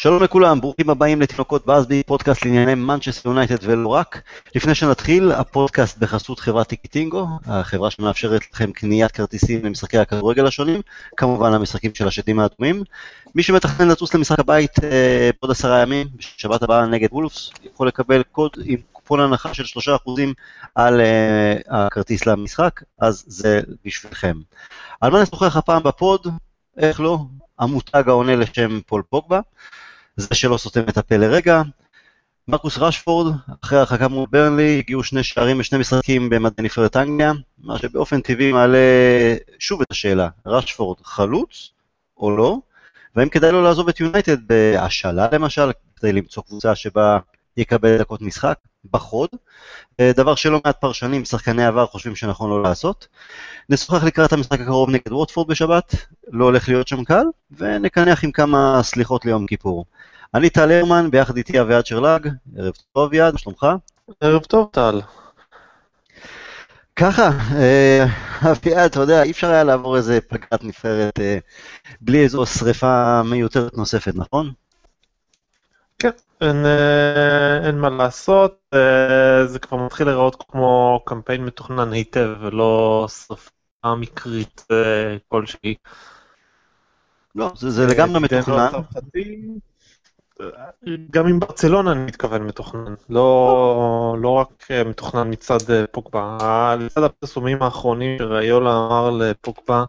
שלום לכולם, ברוכים הבאים לתינוקות באזבי, פודקאסט לענייני מנצ'סטר יונייטד ולא רק. לפני שנתחיל, הפודקאסט בחסות חברת טיקטינגו, החברה שמאפשרת לכם קניית כרטיסים למשחקי הכדורגל השונים, כמובן המשחקים של השדים האדומים. מי שמתכנן לטוס למשחק הבית אה, בעוד עשרה ימים, בשבת הבאה נגד וולפס, יכול לקבל קוד עם קופון הנחה של 3% על אה, הכרטיס למשחק, אז זה בשבילכם. על מה נשוחח הפעם ב pod? איך לא? המותג העונה לשם פול פוגבה. זה שלא סותם את הפה לרגע. מרקוס רשפורד, אחרי הרחקה מול ברנלי, הגיעו שני שערים ושני משחקים במדי נבחרת אנגליה, מה שבאופן טבעי מעלה שוב את השאלה, רשפורד חלוץ או לא, והאם כדאי לו לעזוב את יונייטד בהשאלה למשל, כדי למצוא קבוצה שבה יקבל דקות משחק, בחוד, דבר שלא מעט פרשנים, שחקני עבר, חושבים שנכון לא לעשות. נשוחח לקראת המשחק הקרוב נגד ווטפורד בשבת, לא הולך להיות שם קל, ונקנח עם כמה סליחות ליום כיפור. אני טל הרמן, ביחד איתי אביעד שרלג, ערב טוב אביעד, מה שלומך? ערב טוב טל. ככה, אה, אביעד, אתה יודע, אי אפשר היה לעבור איזה פגרת נבחרת אה, בלי איזו שריפה מיותרת נוספת, נכון? כן, אין, אה, אין מה לעשות, זה כבר מתחיל להיראות כמו קמפיין מתוכנן היטב ולא שרפה מקרית כלשהי. לא, זה, זה לגמרי מתוכנן. גם עם ברצלונה אני מתכוון מתוכנן, לא, לא רק אה, מתוכנן מצד אה, פוגבה, לצד הפרסומים האחרונים שראיולה אמר לפוגבה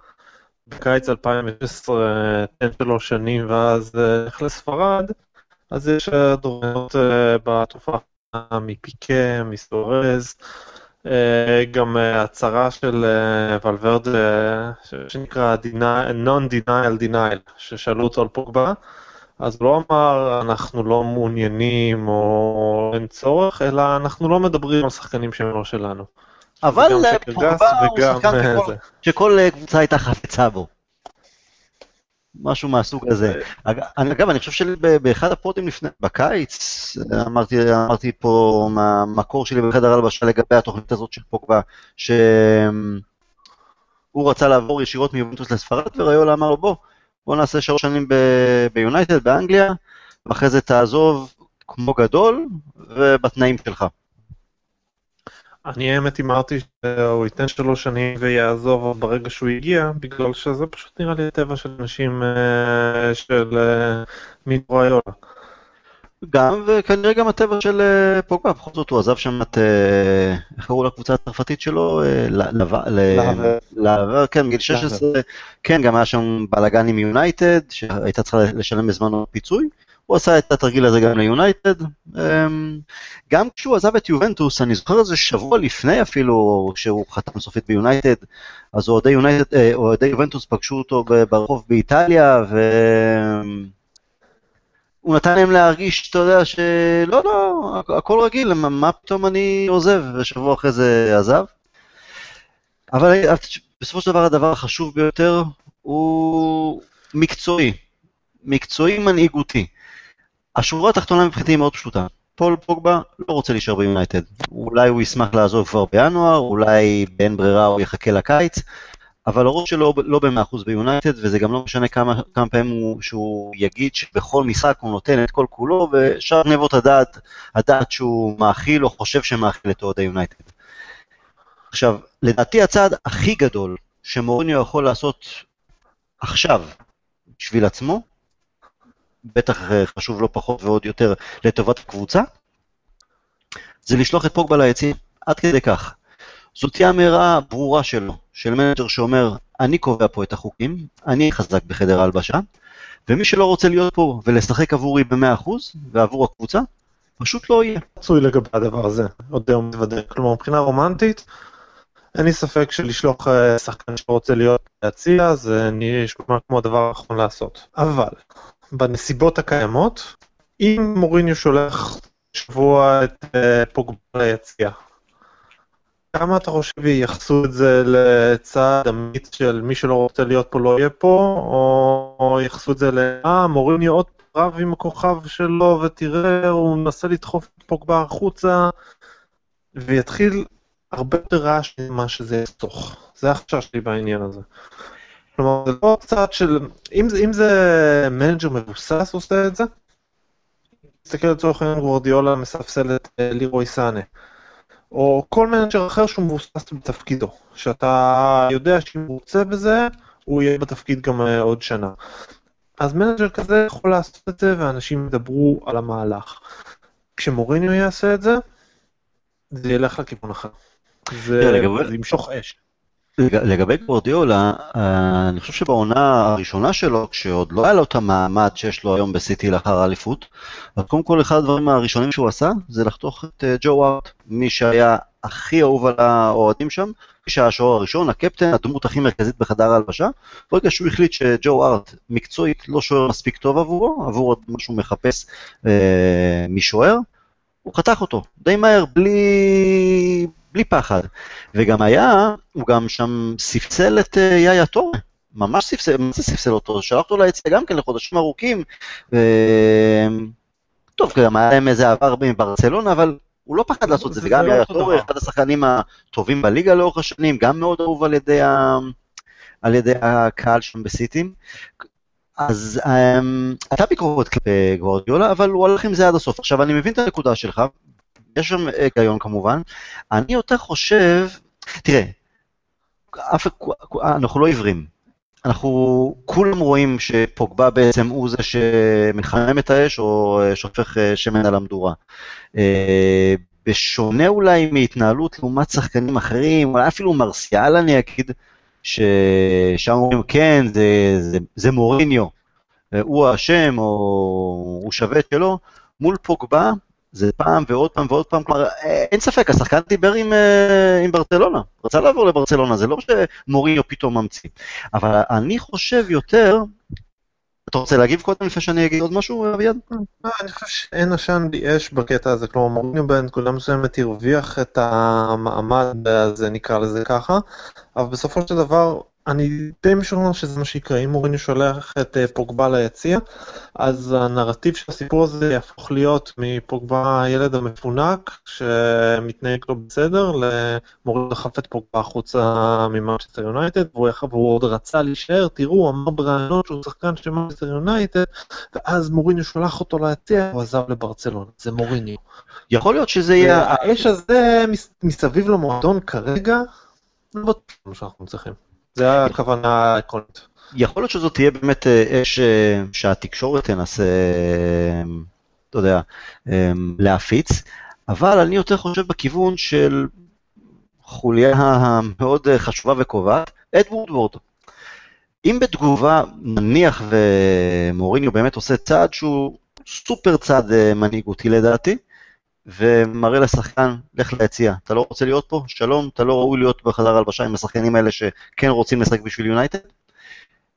בקיץ 2016, תן שלוש שנים ואז לך לספרד, אז יש דורנות בתופעה מפיקה, מסטורז, גם הצהרה של ולוורד שנקרא non-denial denial, ששאלו אותו על פוגבה. אז הוא לא אמר אנחנו לא מעוניינים או אין צורך, אלא אנחנו לא מדברים על שחקנים שהם לא שלנו. אבל פוגבה הוא שחקן שכל קבוצה הייתה חפצה בו. משהו מהסוג הזה. אגב, אני חושב שבאחד הפרוטים לפני, בקיץ, אמרתי, אמרתי פה מהמקור שלי בחדר הלבשה לגבי התוכנית הזאת של פוגבה, שהוא רצה לעבור ישירות מיובנטוס לספרד, וריולה אמר לו בוא, בוא נעשה שלוש שנים ביונייטד, באנגליה, ואחרי זה תעזוב כמו גדול ובתנאים שלך. אני האמת הימרתי שהוא ייתן שלוש שנים ויעזוב ברגע שהוא הגיע, בגלל שזה פשוט נראה לי הטבע של אנשים אה, של אה, מידרויולה. גם, וכנראה גם הטבע של אה, פוגבה, בכל זאת הוא עזב שם את, איך קראו לקבוצה הצרפתית שלו? להבר, כן, בגיל 16, כן, גם היה שם בלאגן עם יונייטד, שהייתה צריכה לשלם בזמנו פיצוי. הוא עשה את התרגיל הזה גם ליונייטד. אמ, גם כשהוא עזב את יובנטוס, אני זוכר איזה שבוע לפני אפילו, שהוא חתם סופית ביונייטד, אז אוהדי יובנטוס פגשו אותו ברחוב באיטליה, ו... הוא נתן להם להרגיש, אתה יודע, שלא, לא, הכל רגיל, מה פתאום אני עוזב, ושבוע אחרי זה עזב. אבל בסופו של דבר הדבר החשוב ביותר הוא מקצועי, מקצועי מנהיגותי. השורה התחתונה מבחינתי היא מאוד פשוטה. פול פוגבה לא רוצה להישאר ביונייטד. אולי הוא ישמח לעזוב כבר בינואר, אולי באין ברירה הוא יחכה לקיץ, אבל הראש שלו לא ב-100% ביונייטד, וזה גם לא משנה כמה, כמה פעמים הוא, שהוא יגיד שבכל משחק הוא נותן את כל כולו, ושאר גנבות הדעת, הדעת שהוא מאכיל או חושב שמאכיל את אוהדי יונייטד. עכשיו, לדעתי הצעד הכי גדול שמוריניו יכול לעשות עכשיו בשביל עצמו, בטח חשוב לא פחות ועוד יותר לטובת הקבוצה, זה לשלוח את פוגבה ליציע, עד כדי כך. זאת תהיה אמירה ברורה שלו, של מנג'ר שאומר, אני קובע פה את החוקים, אני חזק בחדר ההלבשה, ומי שלא רוצה להיות פה ולשחק עבורי ב-100% ועבור הקבוצה, פשוט לא יהיה. רצוי לגבי הדבר הזה, עד היום מתוודה. כלומר, מבחינה רומנטית, אין לי ספק שלשלוח אה, שחקן שרוצה להיות ליציע, זה נשמע כמו הדבר האחרון לעשות. אבל, בנסיבות הקיימות, אם מוריניו שולח שבוע את אה, פוגבה ליציע, כמה אתה חושב ייחסו את זה לצעד אמיץ של מי שלא רוצה להיות פה לא יהיה פה, או ייחסו את זה ל... אה, מוריני עוד רב עם הכוכב שלו, ותראה, הוא מנסה לדחוף את פוגבה החוצה, ויתחיל הרבה יותר רעש ממה שזה יחסוך. זה החשש שלי בעניין הזה. כלומר, זה לא צעד של... אם אם זה מנג'ר מבוסס עושה את זה, תסתכל לצורך העניין גוורדיולה מספסל את אה, לירוי סאנה. או כל מנג'ר אחר שהוא מבוסס בתפקידו, שאתה יודע שאם הוא רוצה בזה, הוא יהיה בתפקיד גם אה, עוד שנה. אז מנג'ר כזה יכול לעשות את זה ואנשים ידברו על המהלך. כשמוריניו יעשה את זה, זה ילך לכיוון אחר. זה ימשוך אש. לג- לגבי גוורדיולה, אה, אני חושב שבעונה הראשונה שלו, כשעוד לא היה לו את המעמד שיש לו היום בסיטי לאחר האליפות, אז קודם כל אחד הדברים הראשונים שהוא עשה, זה לחתוך את אה, ג'ו ארט, מי שהיה הכי אהוב על האוהדים שם, מי שהיה השוער הראשון, הקפטן, הדמות הכי מרכזית בחדר ההלבשה, ברגע שהוא החליט שג'ו ארט מקצועית לא שוער מספיק טוב עבורו, עבור מה שהוא מחפש אה, משוער, הוא חתך אותו די מהר, בלי, בלי פחד. וגם היה, הוא גם שם ספסל את אה, יאיה טורה, ממש ספסל, מה זה ספסל אותו? שלח אותו ליציאה גם כן לחודשים ארוכים. ו... טוב, גם היה להם איזה עבר מברצלונה, אבל הוא לא פחד לעשות את זה, וגם לא יאיה דבר. אחד השחקנים הטובים בליגה לאורך השנים, גם מאוד אהוב על ידי, ה... על ידי הקהל שם בסיטים. אז um, הייתה ביקורת כלפי גוורדיולה, אבל הוא הלך עם זה עד הסוף. עכשיו, אני מבין את הנקודה שלך, יש שם היגיון כמובן. אני יותר חושב, תראה, אף, אנחנו לא עיוורים. אנחנו כולם רואים שפוגבה בעצם הוא זה שמחמם את האש או אה, שופך אה, שמן על המדורה. אה, בשונה אולי מהתנהלות לעומת שחקנים אחרים, אולי אפילו מרסיאל אני אגיד, ששם אומרים כן, זה, זה, זה מוריניו, אה, הוא האשם או הוא שווה את שלו, מול פוגבה זה פעם ועוד פעם ועוד פעם, כלומר אה, אין ספק, השחקן דיבר עם, אה, עם ברצלונה, רצה לעבור לברצלונה, זה לא שמוריניו פתאום ממציא. אבל אני חושב יותר, אתה רוצה להגיב קודם לפני שאני אגיד עוד משהו, אביעד? אה, אני חושב שאין עשן בלי אש בקטע הזה, כלומר מוריניו בנקודה מסוימת הרוויח את המעמד הזה, נקרא לזה ככה, אבל בסופו של דבר אני די משוכנע שזה מה שיקרה, אם מוריניו שולח את אה, פוגבה ליציע, אז הנרטיב של הסיפור הזה יהפוך להיות מפוגבה הילד המפונק שמתנהג לא בסדר, למוריניו דחף את פוגבה החוצה ממנצ'סטר יונייטד, והוא עוד רצה להישאר, תראו, הוא אמר בראיונות שהוא שחקן של מנצ'סטר יונייטד, ואז מוריניו שלח אותו ליציע, הוא עזב לברצלונה, זה מוריניו. יכול להיות שזה יהיה... האש הזה מס- מסביב למועדון כרגע, לא בטוח שאנחנו צריכים. זה הכוונה העקרונית. יכול להיות שזאת תהיה באמת אה, אש אה, שהתקשורת תנסה, אה, אתה יודע, להפיץ, אבל אני יותר חושב בכיוון של חוליה המאוד חשובה וקובעת, אד וודוורד. אם בתגובה, נניח ומוריניו באמת עושה צעד שהוא סופר צעד מנהיגותי לדעתי, ומראה לשחקן, לך ליציע, אתה לא רוצה להיות פה? שלום, אתה לא ראוי להיות בחדר הלבשה עם השחקנים האלה שכן רוצים לשחק בשביל יונייטד?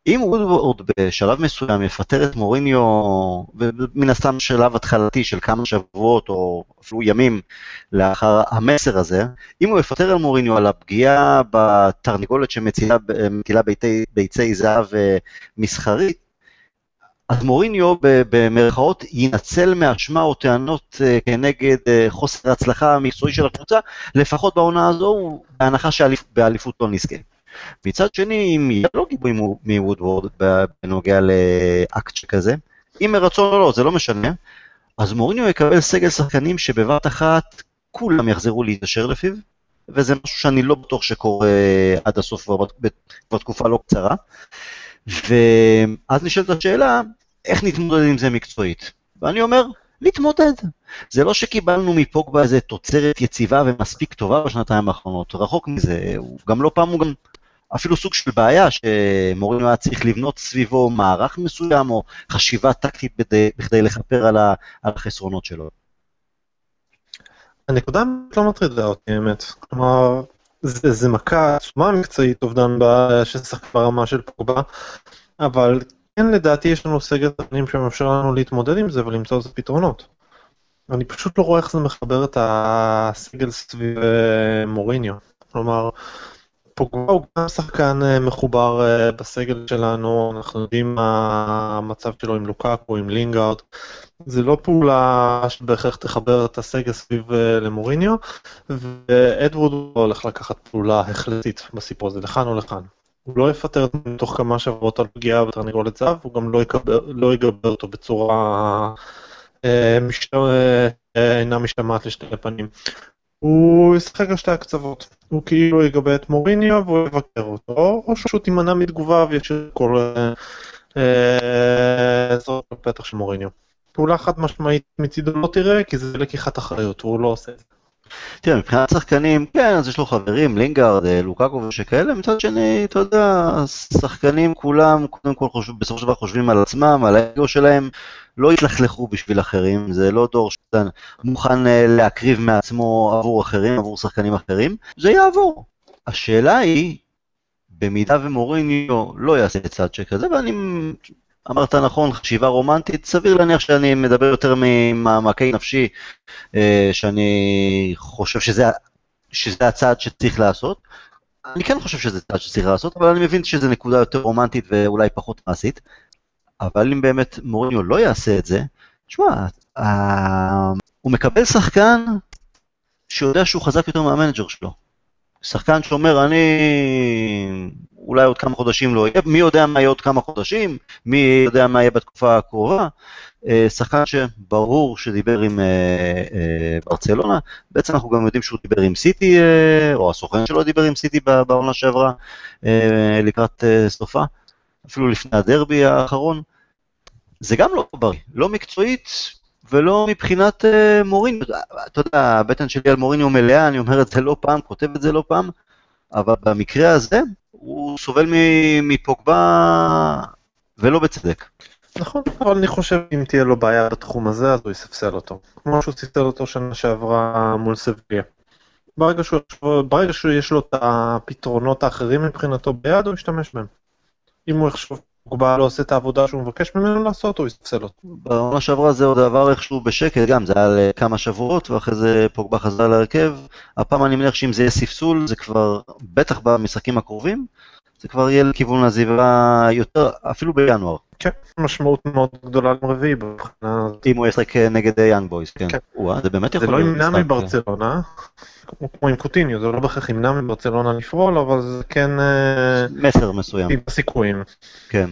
אם וודוורד בשלב מסוים יפטר את מוריניו, ומן הסתם שלב התחלתי של כמה שבועות או אפילו ימים לאחר המסר הזה, אם הוא יפטר על מוריניו על הפגיעה בתרנגולת שמטילה ביצי זהב אה, מסחרית, אז מוריניו במרכאות יינצל מאשמה או טענות אה, כנגד אה, חוסר ההצלחה המקצועי של הקבוצה, לפחות בעונה הזו, בהנחה שבאליפות לא נזכה. מצד שני, אם יהיה לו גיבוי מו- מוודוורד בנוגע לאקט שכזה, אם מרצון או לא, זה לא משנה, אז מוריניו יקבל סגל שחקנים שבבת אחת כולם יחזרו להתעשר לפיו, וזה משהו שאני לא בטוח שקורה עד הסוף כבר תקופה לא קצרה. ואז נשאלת השאלה, איך נתמודד עם זה מקצועית? ואני אומר, נתמודד. זה לא שקיבלנו מפוגבה איזה תוצרת יציבה ומספיק טובה בשנתיים האחרונות, רחוק מזה, הוא גם לא פעם הוא גם אפילו סוג של בעיה שמוריניו היה צריך לבנות סביבו מערך מסוים או חשיבה טקטית בכדי, בכדי לכפר על, ה, על החסרונות שלו. הנקודה לא מטרידה אותי האמת, כלומר זה, זה מכה עצומה מקצועית אובדן ב- ששחק ברמה של פוגבה, אבל כן לדעתי יש לנו סגל שחקנים שמאפשר לנו להתמודד עם זה ולמצוא לזה פתרונות. אני פשוט לא רואה איך זה מחבר את הסגל סביב אה, מוריניו, כלומר פוגבה הוא גם שחקן אה, מחובר אה, בסגל שלנו, אנחנו יודעים מה המצב שלו עם לוקאקו, עם לינגארד, זה לא פעולה שבהכרח תחבר את הסגל סביב למוריניו, ואדוורד לא הולך לקחת פעולה החלטית בסיפור הזה, לכאן או לכאן. הוא לא יפטר תוך כמה שבועות על פגיעה בתרנגולת זהב, הוא גם לא יקבר, לא יגבר אותו בצורה אה, משת- אה, אינה משתמעת לשתי פנים. הוא ישחק על שתי הקצוות. הוא כאילו יגבה את מוריניו והוא יבקר אותו, או שפשוט יימנע מתגובה וישאיר כל אה, אה, זאת בפתח של מוריניו. פעולה חד משמעית מצידו לא תראה כי זה לקיחת אחריות, הוא לא עושה את זה. תראה, מבחינת שחקנים, כן, אז יש לו חברים, לינגארד, אה, לוקאקו ושכאלה, מצד שני, אתה יודע, שחקנים כולם, קודם כל, חושב, בסופו של דבר חושבים על עצמם, על האגו שלהם, לא יתלכלכו בשביל אחרים, זה לא דור שאתה מוכן אה, להקריב מעצמו עבור אחרים, עבור שחקנים אחרים, זה יעבור. השאלה היא, במידה ומוריניו לא יעשה צעד שכזה, ואני אמרת נכון, חשיבה רומנטית, סביר להניח שאני מדבר יותר ממעמקי נפשי, אה, שאני חושב שזה, שזה הצעד שצריך לעשות. אני כן חושב שזה צעד שצריך לעשות, אבל אני מבין שזה נקודה יותר רומנטית ואולי פחות מעשית. אבל אם באמת מוריניו לא יעשה את זה, תשמע, אה, הוא מקבל שחקן שיודע שהוא חזק יותר מהמנג'ר שלו. שחקן שאומר, אני אולי עוד כמה חודשים לא יהיה, מי יודע מה יהיה עוד כמה חודשים, מי יודע מה יהיה בתקופה הקרובה. אה, שחקן שברור שדיבר עם אה, אה, ברצלונה, בעצם אנחנו גם יודעים שהוא דיבר עם סיטי, או הסוכן שלו דיבר עם סיטי בעונה שעברה, לקראת סופה, אפילו לפני הדרבי האחרון. זה גם לא בריא, לא מקצועית ולא מבחינת אה, מוריניו. אתה יודע, הבטן שלי על מוריניו מלאה, אני אומר את זה לא פעם, כותב את זה לא פעם, אבל במקרה הזה הוא סובל מפוגבה ולא בצדק. נכון, אבל אני חושב אם תהיה לו בעיה בתחום הזה אז הוא יספסל אותו. כמו שהוא ספסל אותו שנה שעברה מול סביליה. ברגע שהוא, ברגע שיש לו את הפתרונות האחרים מבחינתו ביד הוא ישתמש בהם. אם הוא יחשוב פוגבה לא עושה את העבודה שהוא מבקש ממנו לעשות הוא יספסל אותו. בעונה שעברה זה עוד עבר איכשהו בשקט, גם זה היה לכמה שבועות, ואחרי זה פוגבה חזר להרכב. הפעם אני מניח שאם זה יהיה ספסול, זה כבר, בטח במשחקים הקרובים, זה כבר יהיה לכיוון עזיבה יותר, אפילו בינואר. כן, משמעות מאוד גדולה לרביעי. אם הוא ישחק נגד יאנג בויז, כן. כן. זה באמת זה יכול לא להיות ימנע משחק. מברצלונה, כמו כמו עם קוטיניו, זה לא בהכרח ימנע מברצלונה לפעול, אבל זה כן אה, מסר מסוים, עם הסיכויים. כן.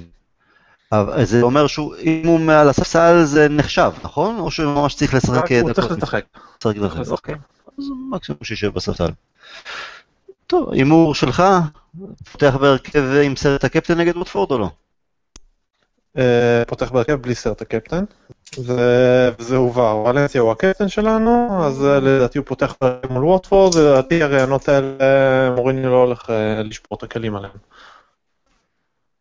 אבל זה אומר שהוא, אם הוא מעל הספסל זה נחשב, נכון? או שהוא ממש צריך לשחק רק הוא צריך דקות? לשחק. צריך לשחק. אוקיי. אז מקסימום שישב בספסל. טוב, הימור שלך, פותח בהרכב עם סרט הקפטן נגד ווטפורד או לא? אה, פותח בהרכב בלי סרט הקפטן, וזה הובהר, ולנסיה הוא הקפטן שלנו, אז אה, לדעתי הוא פותח בהרכב מול ווטפורד, ולדעתי הרעיונות האלה אה, מוריניו לא הולך לשבור את הכלים עליהם.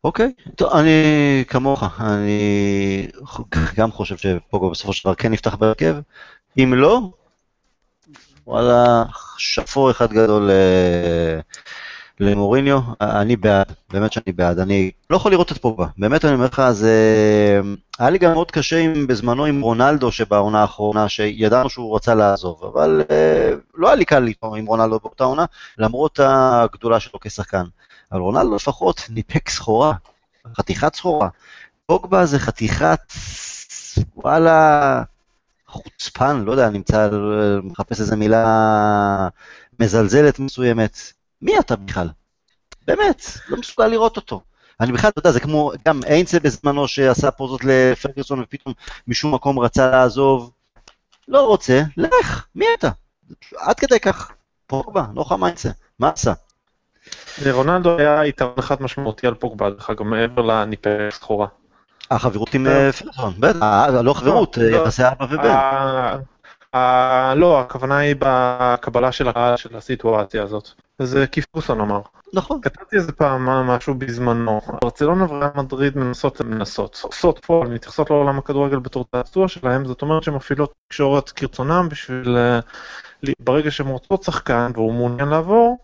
אוקיי, טוב, אני כמוך, אני גם חושב שפוגו בסופו של דבר כן יפתח בהרכב. אם לא, וואלה, שאפו אחד גדול למוריניו, אני בעד, באמת שאני בעד, אני לא יכול לראות את פוגבה, באמת אני אומר לך, זה... היה לי גם מאוד קשה עם, בזמנו עם רונלדו שבעונה האחרונה, שידענו שהוא רצה לעזוב, אבל אה, לא היה לי קל איתו עם רונלדו באותה עונה, למרות הגדולה שלו כשחקן. אבל רונלדו לפחות ניפק סחורה, חתיכת סחורה. פוגבה זה חתיכת, וואלה, חוצפן, לא יודע, נמצא, מחפש איזה מילה מזלזלת מסוימת. מי אתה בכלל? באמת, לא מסוגל לראות אותו. אני בכלל, אתה יודע, זה כמו גם איינצה בזמנו שעשה פוזות לפרגוסון ופתאום משום מקום רצה לעזוב. לא רוצה, לך, מי אתה? עד כדי כך. פוגבה, לא חמיינסה, מה עשה? לרונלדו היה יתרון אחד משמעותי על פוגבה, דרך אגב, מעבר לניפק סחורה. החברות עם לא. אה, פרגוסון, בטח, אה, לא חברות, לא, אה, לא. יחסי אבא ובן. לא, הכוונה היא בקבלה של הקהל של הסיטואציה הזאת. זה כי פרגוסון אמר. נכון. כתבתי איזה פעם משהו בזמנו. ברצלונה וריאל מדריד מנסות מנסות, עושות פועל, מתייחסות לעולם הכדורגל בתור צעצוע שלהם, זאת אומרת שהן מפעילות תקשורת כרצונם בשביל... אה, ברגע שהן רוצות שחקן והוא מעוניין לעבור,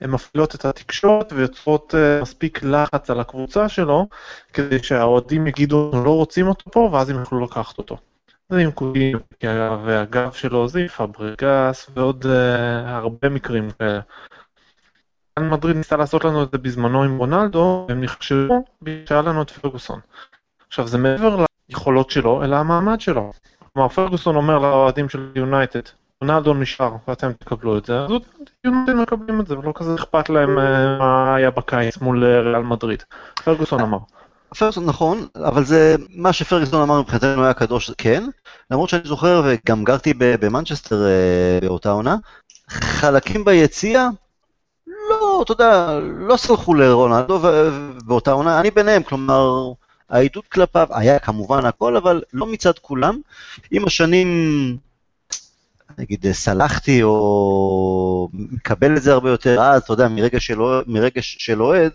הן מפעילות את התקשורת ויוצרות אה, מספיק לחץ על הקבוצה שלו, כדי שהאוהדים יגידו לא רוצים אותו פה, ואז הם יוכלו לקחת אותו. עם קודים, והגב שלו זה עם פברגס ועוד אה, הרבה מקרים כאלה. ריאל מדריד ניסה לעשות לנו את זה בזמנו עם רונלדו, והם נכשלו בגלל שהיה לנו את פרגוסון. עכשיו זה מעבר ליכולות שלו, אלא המעמד שלו. כלומר פרגוסון אומר לאוהדים של יונייטד, רונלדו נשאר ואתם תקבלו את זה, אז יונייטד מקבלים את זה, ולא כזה אכפת להם אה, מה היה בקיץ מול ריאל מדריד. פרגוסון אמר. פרגוסון נכון, אבל זה מה שפרגוסון אמר מבחינתנו היה קדוש, כן, למרות שאני זוכר וגם גרתי במנצ'סטר אה, באותה עונה, חלקים ביציע, לא, אתה יודע, לא סלחו לרונלדו באותה עונה, אני ביניהם, כלומר, העידוד כלפיו היה כמובן הכל, אבל לא מצד כולם. עם השנים, נגיד, סלחתי או מקבל את זה הרבה יותר, אז אתה יודע, מרגע של אוהד,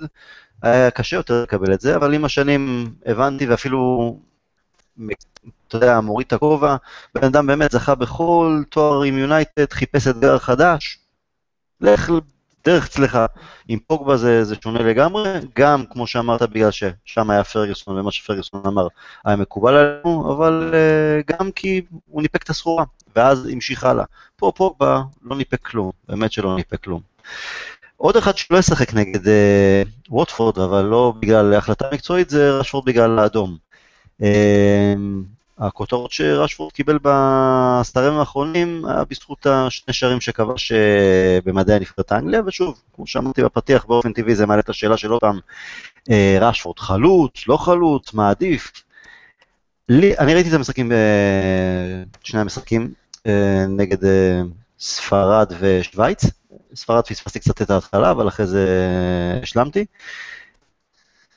היה קשה יותר לקבל את זה, אבל עם השנים הבנתי ואפילו, אתה יודע, מוריד את הכובע, בן אדם באמת זכה בכל תואר עם יונייטד, חיפש אתגר חדש, לך דרך צלחה. עם פוגבה זה, זה שונה לגמרי, גם כמו שאמרת, בגלל ששם היה פרגוסון ומה שפרגוסון אמר היה מקובל עלינו, אבל uh, גם כי הוא ניפק את הסחורה, ואז המשיך הלאה. פה פוגבה לא ניפק כלום, באמת שלא ניפק כלום. עוד אחד שלא ישחק נגד אה, ווטפורד, אבל לא בגלל החלטה מקצועית, זה רשפורד בגלל האדום. אה, הכותרות שרשפורד קיבל בסטרים האחרונים היה בזכות השני שערים שכבש אה, במדעי הנבחרת האנגליה, ושוב, כמו שאמרתי בפתיח, באופן טבעי זה מעלה את השאלה של אותם אה, רשפורד חלוץ, לא חלוץ, מה עדיף? לי, אני ראיתי את המשחקים, שני המשחקים נגד ספרד ושוויץ, ספרד פספסתי קצת את ההתחלה, אבל אחרי זה השלמתי.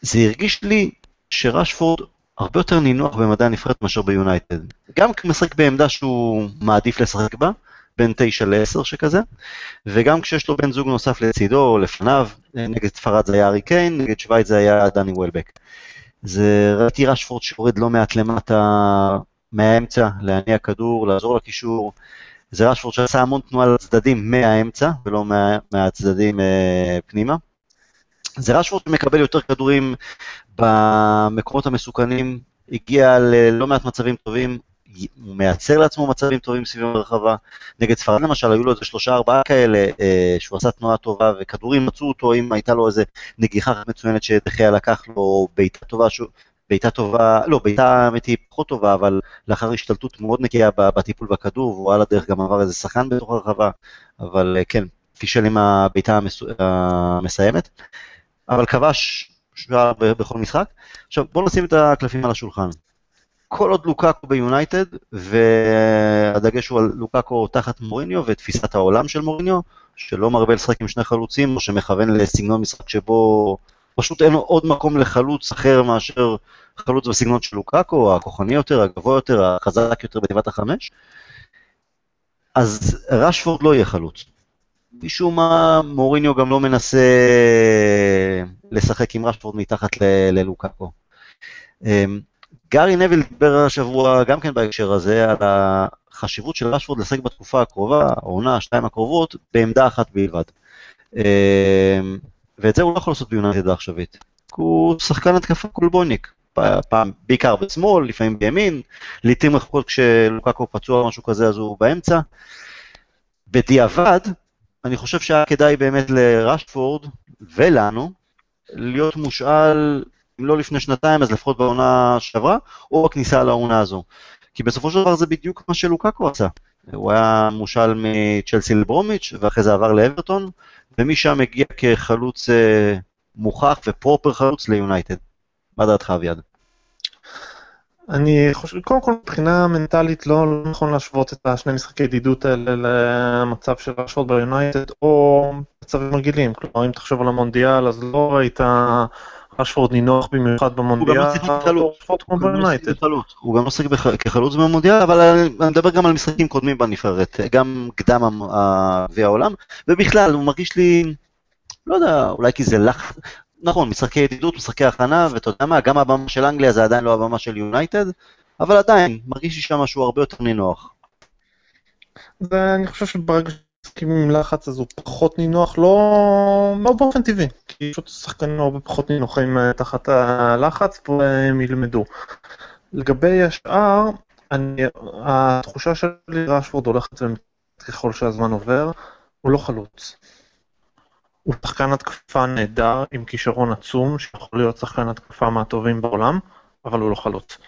זה הרגיש לי שרשפורד הרבה יותר נינוח במדעי הנבחרת מאשר ביונייטד. גם משחק בעמדה שהוא מעדיף לשחק בה, בין 9 ל-10 שכזה, וגם כשיש לו בן זוג נוסף לצידו או לפניו, נגד ספרד זה היה ארי קיין, נגד שווייץ זה היה דני וולבק. זה ראיתי רשפורד שיורד לא מעט למטה מהאמצע, להניע כדור, לעזור לקישור. זה רשפורד שעשה המון תנועה לצדדים מהאמצע, ולא מה, מהצדדים אה, פנימה. זה רשפורד שמקבל יותר כדורים במקומות המסוכנים, הגיע ללא מעט מצבים טובים, הוא מייצר לעצמו מצבים טובים סביב הרחבה. נגד ספרד למשל, היו לו איזה שלושה ארבעה כאלה, אה, שהוא עשה תנועה טובה, וכדורים מצאו אותו אם הייתה לו איזה נגיחה מצוינת שדחיה לקח לו, בעיטה טובה, שהוא, בעיטה טובה, לא, בעיטה האמת היא פחות טובה, אבל לאחר השתלטות מאוד נקייה בטיפול בכדור, והוא על הדרך גם עבר איזה שחקן בתוך הרחבה, אבל אה, כן, פישל עם הבעיטה המסיימת, אבל כבש שער בכל משחק. עכשיו, בואו נשים את הקלפים על השולחן. כל עוד לוקאקו ביונייטד, והדגש הוא על לוקאקו תחת מוריניו ותפיסת העולם של מוריניו, שלא מרבה לשחק עם שני חלוצים, או שמכוון לסגנון משחק שבו פשוט אין עוד מקום לחלוץ אחר מאשר חלוץ בסגנון של לוקאקו, הכוחני יותר, הגבוה יותר, החזק יותר בתיבת החמש. אז רשפורד לא יהיה חלוץ. משום מה מוריניו גם לא מנסה לשחק עם רשפורד מתחת ללוקאקו. אמ, גארי נביל דיבר השבוע גם כן בהקשר הזה על החשיבות של רשפורד לשחק בתקופה הקרובה, העונה, שתיים הקרובות, בעמדה אחת בלבד. אמ, ואת זה הוא לא יכול לעשות ביונייטד העכשווית. הוא שחקן התקפה קולבוניק. פעם, בעיקר בשמאל, לפעמים בימין, לעיתים רחוקות כשלוקקו פצוע או משהו כזה אז הוא באמצע. בדיעבד, אני חושב שהיה כדאי באמת לרשפורד ולנו להיות מושאל, אם לא לפני שנתיים, אז לפחות בעונה שעברה, או בכניסה לעונה הזו. כי בסופו של דבר זה בדיוק מה שלוקקו עשה. הוא היה מושאל מצ'לסי לברומיץ', ואחרי זה עבר לאברטון, ומשם הגיע כחלוץ אה, מוכח ופרופר חלוץ ליונייטד. מה דעתך אביעד? אני חושב, קודם כל מבחינה מנטלית לא, לא נכון להשוות את השני משחקי ידידות האלה למצב של רשפורד ביונייטד או מצבים רגילים, כלומר אם תחשוב על המונדיאל אז לא ראית רשפורד נינוח במיוחד במונדיאל, הוא גם לא שיחק כחלוץ במונדיאל, אבל אני מדבר גם על משחקים קודמים בנבחרת, גם קדם גביע העולם, ובכלל הוא מרגיש לי, לא יודע, אולי כי זה לחץ, נכון, משחקי ידידות, משחקי הכנה, ואתה יודע מה, גם הבמה של אנגליה זה עדיין לא הבמה של יונייטד, אבל עדיין, מרגיש לי שם משהו הרבה יותר נינוח. ואני חושב שברגע שמסכימים עם לחץ אז הוא פחות נינוח, לא, לא באופן טבעי, כי פשוט השחקנים הרבה פחות נינוחים אה, תחת הלחץ והם ילמדו. לגבי השאר, אני, התחושה שלי רשוורד הולכת ככל שהזמן עובר, הוא לא חלוץ. הוא שחקן התקפה נהדר עם כישרון עצום, שיכול להיות שחקן התקפה מהטובים בעולם, אבל הוא לא חלוץ.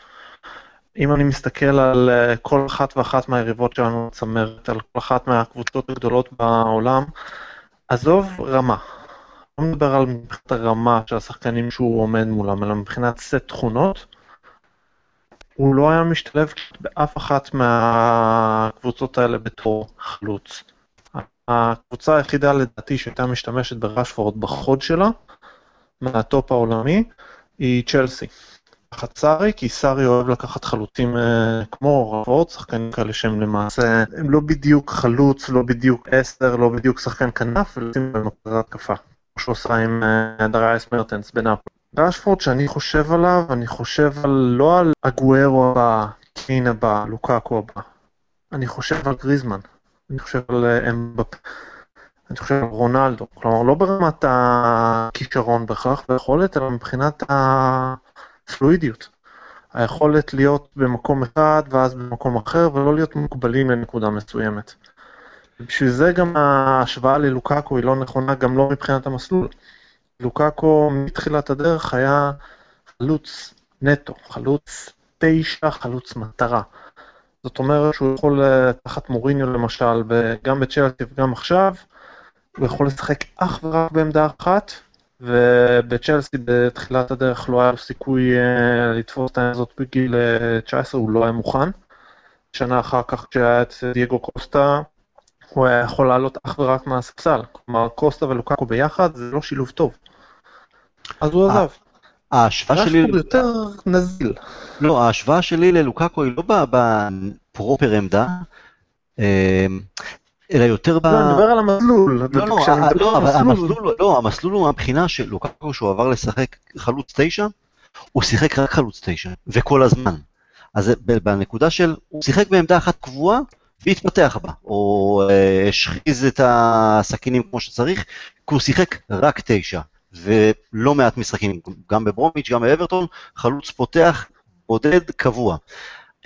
אם אני מסתכל על אה, כל אחת ואחת מהיריבות שלנו בצמרת, על כל אחת מהקבוצות הגדולות בעולם, עזוב רמה. לא מדבר על מבחינת הרמה של השחקנים שהוא עומד מולם, אלא מבחינת סט תכונות, הוא לא היה משתלב באף אחת מהקבוצות האלה בתור חלוץ. הקבוצה היחידה לדעתי שהייתה משתמשת בראשפורד בחוד שלה, מהטופ העולמי, היא צ'לסי. סארי, כי סארי אוהב לקחת חלוצים אה, כמו רבות, שחקנים כאלה שהם למעשה, הם לא בדיוק חלוץ, לא בדיוק עשר, לא בדיוק שחקן כנף, ולשים במרכז ההתקפה, כמו שהוא עושה עם אה, דריס מרטנס בנאפולי. ראשפורד שאני חושב עליו, אני חושב על, לא על הגוארו הבא, קיין הבא, לוקאקו הבא. אני חושב על גריזמן, אני חושב על אה, אמבפ, אני חושב על רונלדו. כלומר, לא ברמת הכישרון בהכרח ויכולת, אלא מבחינת הפלואידיות. היכולת להיות במקום אחד ואז במקום אחר, ולא להיות מוגבלים לנקודה מסוימת. בשביל זה גם ההשוואה ללוקאקו היא לא נכונה, גם לא מבחינת המסלול. לוקאקו מתחילת הדרך היה חלוץ נטו, חלוץ תשע, חלוץ מטרה. זאת אומרת שהוא יכול, אה, תחת מוריניו למשל, גם בצ'לסי וגם עכשיו, הוא יכול לשחק אך ורק בעמדה אחת, ובצ'לסי בתחילת הדרך לא היה לו סיכוי uh, לתפוס את העמדה הזאת בגיל 19, אה, הוא לא היה מוכן. שנה אחר כך כשהיה את דייגו קוסטה, הוא היה יכול לעלות אך ורק מהספסל. כלומר, קוסטה ולוקקו ביחד זה לא שילוב טוב. אז הוא עזב. ההשוואה שלי... הוא יותר נזיל. לא, ההשוואה שלי ללוקקו היא לא בפרופר עמדה, אמ, אלא יותר ב... לא, אני מדבר על המסלול. לא, לא, לא, אבל המסלול, לא, המסלול הוא מהבחינה של לוקקו שהוא עבר לשחק חלוץ תשע, הוא שיחק רק חלוץ תשע, וכל הזמן. אז בנקודה של, הוא שיחק בעמדה אחת קבועה, והתפתח בה, או אה, השחיז את הסכינים כמו שצריך, כי הוא שיחק רק תשע. ולא מעט משחקים, גם בברומיץ', גם באברטון, חלוץ פותח, בודד, קבוע.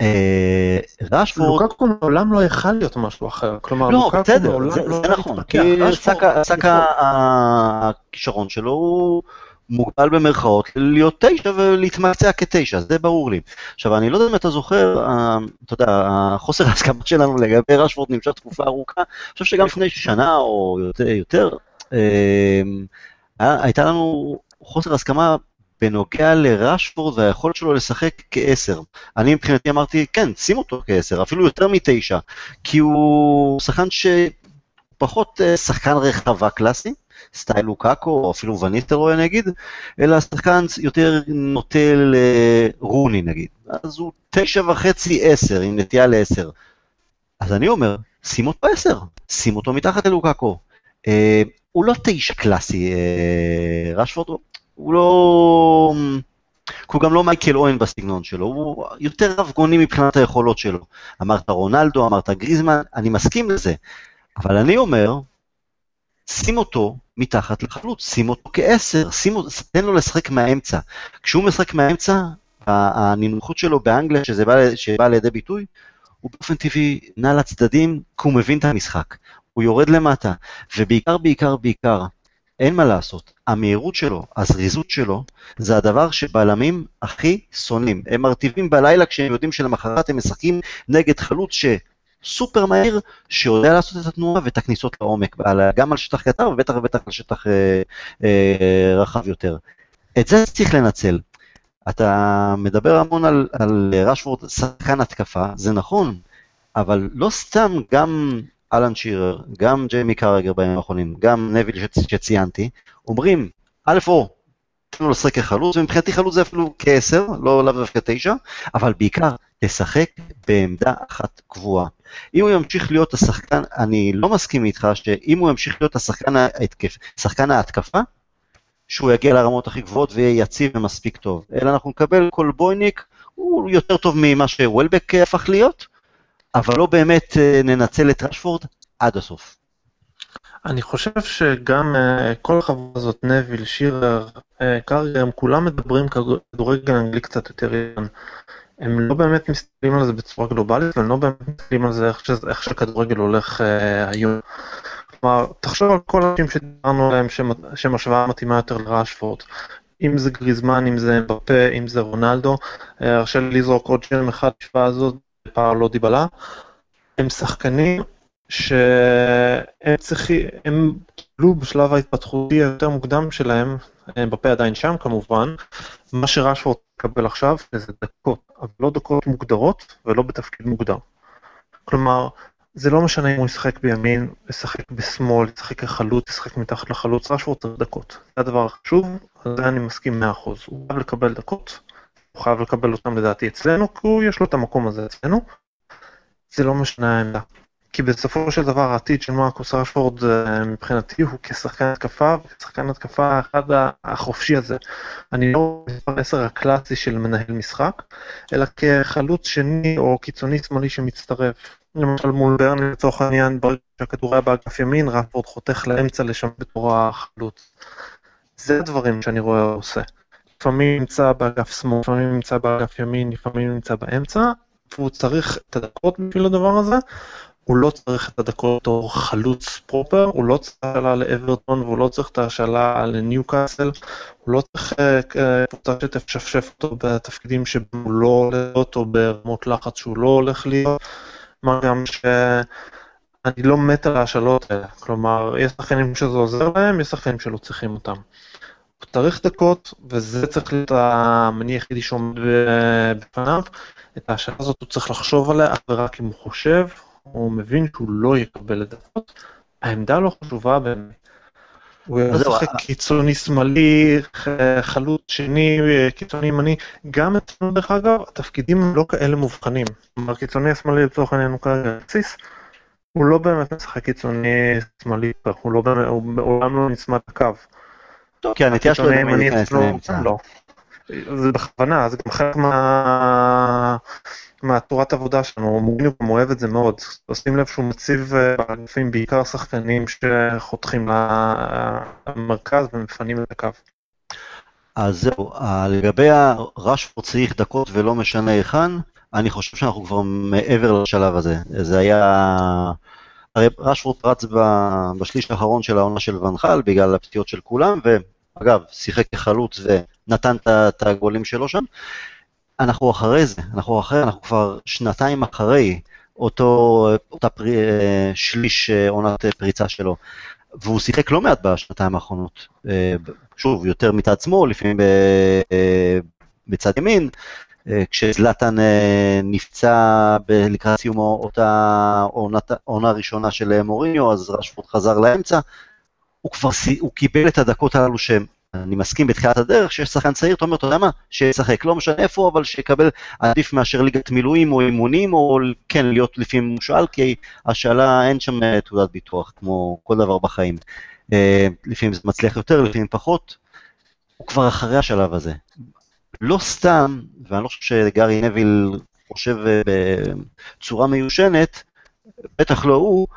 אה, ראשפורד... לוקקו מעולם לא יכל להיות משהו אחר, כלומר לא, לוקקו בסדר, מעולם זה, לא... זה נכון, כי סאקה הכישרון שלו הוא מוגבל במרכאות להיות תשע ולהתמקצע כתשע, זה ברור לי. עכשיו, אני לא יודע אם אתה זוכר, אה, אתה יודע, החוסר ההסכמה שלנו לגבי ראשפורד נמשך תקופה ארוכה, אני חושב שגם לפני שנה או יותר, יותר אה, הייתה לנו חוסר הסכמה בנוגע לראשפורד והיכולת שלו לשחק כעשר. אני מבחינתי אמרתי, כן, שים אותו כעשר, אפילו יותר מתשע, כי הוא שחקן שפחות אה, שחקן רחבה קלאסי, סטייל לוקאקו, או אפילו וניסטרוי נגיד, אלא שחקן יותר נוטה לרוני נגיד. אז הוא תשע וחצי עשר, עם נטייה לעשר. אז אני אומר, שים אותו עשר, שים אותו מתחת ללוקאקו. אה, הוא לא תשע קלאסי, אה, רשפורד הוא לא... הוא גם לא מייקל אוהן בסגנון שלו, הוא יותר רבגוני מבחינת היכולות שלו. אמרת רונלדו, אמרת גריזמן, אני מסכים לזה, אבל אני אומר, שים אותו מתחת לחלוץ, שים אותו כעשר, תן לו לשחק מהאמצע. כשהוא משחק מהאמצע, הנינוחות שלו באנגליה, שזה בא, שבא לידי ביטוי, הוא באופן טבעי נע לצדדים, כי הוא מבין את המשחק. הוא יורד למטה, ובעיקר, בעיקר, בעיקר, אין מה לעשות, המהירות שלו, הזריזות שלו, זה הדבר שבלמים הכי שונאים. הם מרטיבים בלילה כשהם יודעים שלמחרת הם משחקים נגד חלוץ שסופר מהיר, שיודע לעשות את התנועה ואת הכניסות לעומק, גם על שטח קטר ובטח ובטח על שטח אה, אה, רחב יותר. את זה צריך לנצל. אתה מדבר המון על, על רשוורד שחקן התקפה, זה נכון, אבל לא סתם גם אלן שירר, גם ג'יימי קרגר בימים האחרונים, גם נביל שציינתי, אומרים, א' או, תן לו לשחק כחלוץ, ומבחינתי חלוץ זה אפילו כעשר, לא לאו דווקא תשע, אבל בעיקר, תשחק בעמדה אחת קבועה. אם הוא ימשיך להיות השחקן, אני לא מסכים איתך שאם הוא ימשיך להיות השחקן ההתקף, שחקן ההתקפה, שהוא יגיע לרמות הכי גבוהות ויהיה יציב ומספיק טוב. אלא אנחנו נקבל כל בויניק, הוא יותר טוב ממה שוולבק הפך להיות, אבל לא באמת אה, ננצל את רשפורד עד הסוף. אני חושב שגם uh, כל החברה הזאת, נביל, שירר, uh, קרגר, הם כולם מדברים כדורגל אנגלי קצת יותר ידען. הם לא באמת מסתכלים על זה בצורה גלובלית, והם לא באמת מסתכלים על זה איך, שזה, איך שכדורגל הולך uh, היום. כלומר, תחשוב על כל האנשים שדיברנו עליהם שהם השוואה מתאימה יותר לראשפורד. אם זה גריזמן, אם זה בפה, אם זה רונלדו. הרשה לי לזרוק עוד שם אחד בשוואה הזאת, פאולו דיבלה, הם שחקנים שהם צריכים, הם קיבלו בשלב ההתפתחותי היותר מוקדם שלהם, בפה עדיין שם כמובן, מה שרשפורד מקבל עכשיו זה דקות, אבל לא דקות מוגדרות ולא בתפקיד מוגדר. כלומר, זה לא משנה אם הוא ישחק בימין, ישחק בשמאל, ישחק כחלוץ, ישחק מתחת לחלוץ, רשפורד צריך דקות. זה הדבר החשוב, על זה אני מסכים 100%. הוא חייב לקבל דקות, הוא חייב לקבל אותם לדעתי אצלנו, כי הוא יש לו את המקום הזה אצלנו. זה לא משנה העמדה. כי בסופו של דבר העתיד של מרקוס רשפורד אה, מבחינתי הוא כשחקן התקפה, וכשחקן התקפה האחד החופשי הזה. אני לא מספר 10 הקלאסי של מנהל משחק, אלא כחלוץ שני או קיצוני שמאלי שמצטרף. למשל מול ברני לצורך העניין, ברגע שהכדור היה באגף ימין, רפורד חותך לאמצע לשם בתור החלוץ. זה הדברים שאני רואה הוא עושה. לפעמים נמצא באגף שמאל, לפעמים נמצא באגף ימין, לפעמים נמצא באמצע, והוא צריך את הדקות בשביל הדבר הזה. הוא לא צריך את הדקות בתור חלוץ פרופר, הוא לא צריך השאלה לאברטון והוא לא צריך את השאלה לניוקאסל, הוא לא צריך אה, קבוצה שתשפשף אותו בתפקידים שבהם הוא לא הולך להיות או ברמות לחץ שהוא לא הולך להיות. מה גם שאני לא מת על ההשאלות האלה, כלומר, יש שחקנים שזה עוזר להם, יש שחקנים שלא צריכים אותם. צריך דקות, וזה צריך להיות המניע היחידי שעומד בפניו. את ההשאלה הזאת הוא צריך לחשוב עליה אך ורק אם הוא חושב, הוא מבין שהוא לא יקבל את דקות. העמדה לא חשובה באמת. הוא ישחק קיצוני שמאלי, חלוץ שני, קיצוני ימני, גם אצלנו דרך אגב, התפקידים הם לא כאלה מובחנים. כלומר, קיצוני השמאלי לצורך העניין הוא כרגע בסיס, הוא לא באמת משחק קיצוני שמאלי, הוא לא באמת, הוא מעולם לא נצמד לקו. טוב, כי הנטייה שלו היא להיכנס לאמצע. לא. זה בכוונה, זה גם חלק מה... מהתורת עבודה שלנו, מוריניו גם אוהב את זה מאוד. שים לב שהוא מציב באגפים בעיקר שחקנים שחותכים למרכז ומפנים את הקו. אז זהו, לגבי הרשפורד צריך דקות ולא משנה היכן, אני חושב שאנחנו כבר מעבר לשלב הזה. זה היה... הרי רשפורד פרץ בשליש האחרון של העונה של ונחל בגלל הפציעות של כולם, ואגב, שיחק כחלוץ ונתן את הגולים שלו שם. אנחנו אחרי זה, אנחנו אחרי, אנחנו כבר שנתיים אחרי אותו, אותה פרי, שליש עונת פריצה שלו. והוא שיחק לא מעט בשנתיים האחרונות. שוב, יותר מצד שמאל, לפעמים בצד ימין. כשזלטן נפצע לקראת סיום אותה עונה ראשונה של מוריניו, אז רשפורד חזר לאמצע. הוא כבר, הוא קיבל את הדקות הללו שהם אני מסכים בתחילת הדרך שיש שחקן צעיר, אתה אומר, אתה יודע מה, שישחק, לא משנה איפה, אבל שיקבל עדיף מאשר ליגת מילואים או אימונים, או כן, להיות לפעמים מושאל, כי השאלה, אין שם אה, תעודת ביטוח, כמו כל דבר בחיים. אה, לפעמים זה מצליח יותר, לפעמים פחות, הוא כבר אחרי השלב הזה. לא סתם, ואני לא חושב שגארי נביל חושב אה, בצורה מיושנת, בטח לא הוא,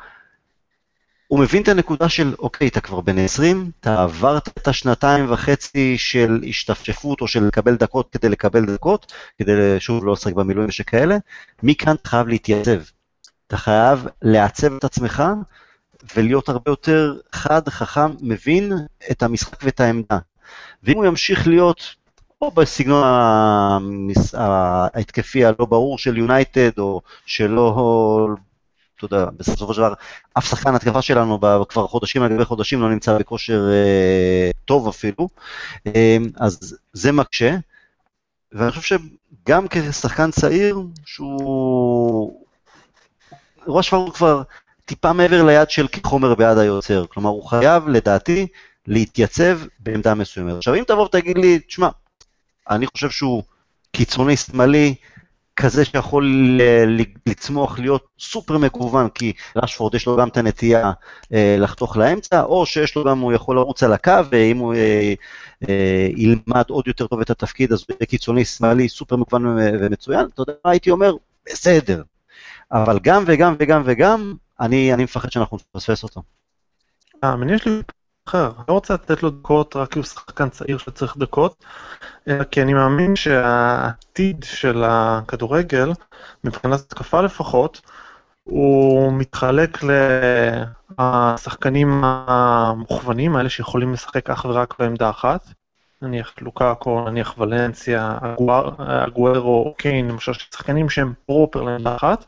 הוא מבין את הנקודה של, אוקיי, אתה כבר בן 20, אתה עברת את השנתיים וחצי של השתפשפות או של לקבל דקות כדי לקבל דקות, כדי שוב לא לשחק במילואים ושכאלה, מכאן אתה חייב להתייצב. אתה חייב לעצב את עצמך ולהיות הרבה יותר חד, חכם, מבין את המשחק ואת העמדה. ואם הוא ימשיך להיות או בסגנון ההתקפי הלא ברור של יונייטד, או שלא אתה יודע, בסופו של דבר, אף שחקן התקפה שלנו כבר חודשים על גבי חודשים לא נמצא בכושר אה, טוב אפילו, אה, אז זה מקשה, ואני חושב שגם כשחקן צעיר, שהוא... ראש פארול כבר טיפה מעבר ליד של כחומר ביד היוצר, כלומר הוא חייב, לדעתי, להתייצב בעמדה מסוימת. עכשיו אם תבוא ותגיד לי, תשמע, אני חושב שהוא קיצוני שמאלי, כזה שיכול לצמוח להיות סופר מקוון, כי רשפורד יש לו גם את הנטייה אה, לחתוך לאמצע, או שיש לו גם, הוא יכול לרוץ על הקו, ואם הוא אה, אה, ילמד עוד יותר טוב את התפקיד, אז הוא קיצוני שמאלי סופר מקוון ומצוין, אתה יודע מה הייתי אומר? בסדר. אבל גם וגם וגם וגם, אני, אני מפחד שאנחנו נפספס אותו. אה, יש לי אחר. לא רוצה לתת לו דקות רק כי הוא שחקן צעיר שצריך דקות, אלא כי אני מאמין שהעתיד של הכדורגל, מבחינת התקפה לפחות, הוא מתחלק לשחקנים המוכוונים, האלה שיכולים לשחק אך ורק בעמדה אחת. נניח לוקאקו, נניח ולנסיה, אגוארו, קיין, למשל שחקנים שהם פרופר לעמדה אחת.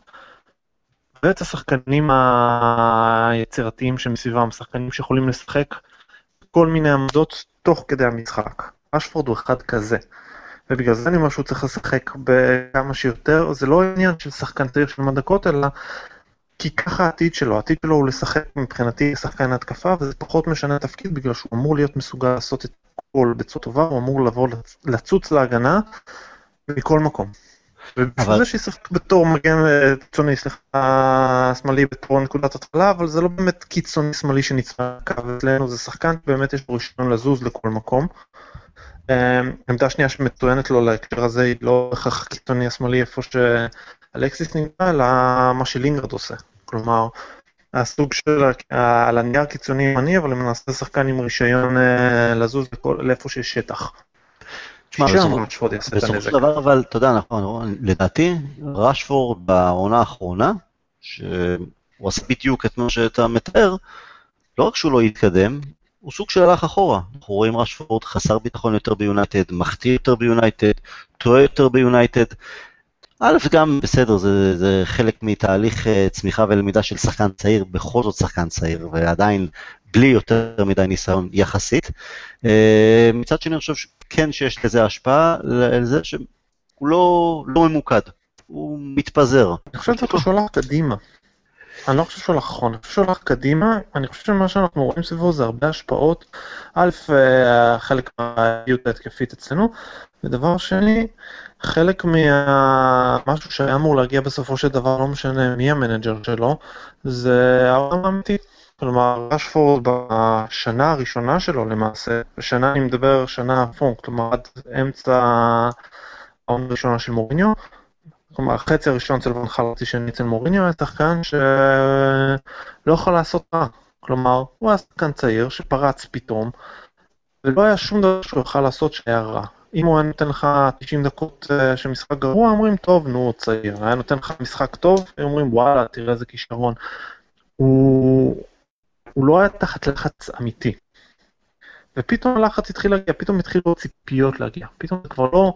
רואה את השחקנים היצירתיים שמסביבם, שחקנים שיכולים לשחק כל מיני עמדות תוך כדי המשחק. אשפורד הוא אחד כזה. ובגלל זה אני אומר שהוא צריך לשחק בכמה שיותר, זה לא עניין של שחקן צעיר של כמה דקות, אלא כי ככה העתיד שלו, העתיד שלו הוא לשחק מבחינתי שחקן התקפה, וזה פחות משנה תפקיד בגלל שהוא אמור להיות מסוגל לעשות את הכל בצורה טובה, הוא אמור לבוא לצוץ להגנה מכל מקום. ובשביל זה שישחק בתור מגן קיצוני, סליחה, שמאלי בתור נקודת התחלה, אבל זה לא באמת קיצוני שמאלי שנצפה קו אצלנו, זה שחקן באמת יש לו רישיון לזוז לכל מקום. עמדה שנייה שמצוינת לו להקשר הזה היא לא בהכרח הקיצוני השמאלי איפה שאלקסיס נמצא, אלא מה שלינגרד עושה. כלומר, הסוג של, על הנייר קיצוני ימני, אבל למעשה שחקן עם רישיון לזוז לאיפה שיש שטח. בסופו של דבר, אבל אתה יודע, נכון, לדעתי, רשפורד בעונה האחרונה, שהוא עשה בדיוק את מה שאתה מתאר, לא רק שהוא לא התקדם, הוא סוג של הלך אחורה. אנחנו רואים רשפורד חסר ביטחון יותר ביונייטד, מחטיא יותר ביונייטד, טועה יותר ביונייטד. א', גם בסדר, זה, זה חלק מתהליך צמיחה ולמידה של שחקן צעיר, בכל זאת שחקן צעיר, ועדיין בלי יותר מדי ניסיון יחסית. מצד שני, אני חושב כן שיש לזה השפעה, לזה שהוא לא, לא ממוקד, הוא מתפזר. אני חושב שאתה שולח קדימה. אני לא חושב שהוא הולך אחרון, אני חושב שהוא הולך קדימה, אני חושב שמה שאנחנו רואים סביבו זה הרבה השפעות, א', חלק מהאיות ההתקפית אצלנו, ודבר שני, חלק ממשהו שהיה אמור להגיע בסופו של דבר, לא משנה מי המנג'ר שלו, זה העולם האמיתי. כלומר, רשפורד בשנה הראשונה שלו למעשה, בשנה אני מדבר שנה פונק, כלומר עד אמצע העונה הראשונה של מוריניו, כלומר החצי הראשון אצל ונחל, חצי שני אצל מוריניו, היה שחקן שלא יכול לעשות רע. כלומר, הוא היה שחקן צעיר שפרץ פתאום, ולא היה שום דבר שהוא יוכל לעשות שהיה רע. אם הוא היה נותן לך 90 דקות של משחק גרוע, אומרים טוב, נו, צעיר. היה נותן לך משחק טוב, אומרים וואלה, תראה איזה כישרון. הוא... הוא לא היה תחת לחץ אמיתי. ופתאום הלחץ התחיל להגיע, פתאום התחילו ציפיות להגיע. פתאום זה כבר לא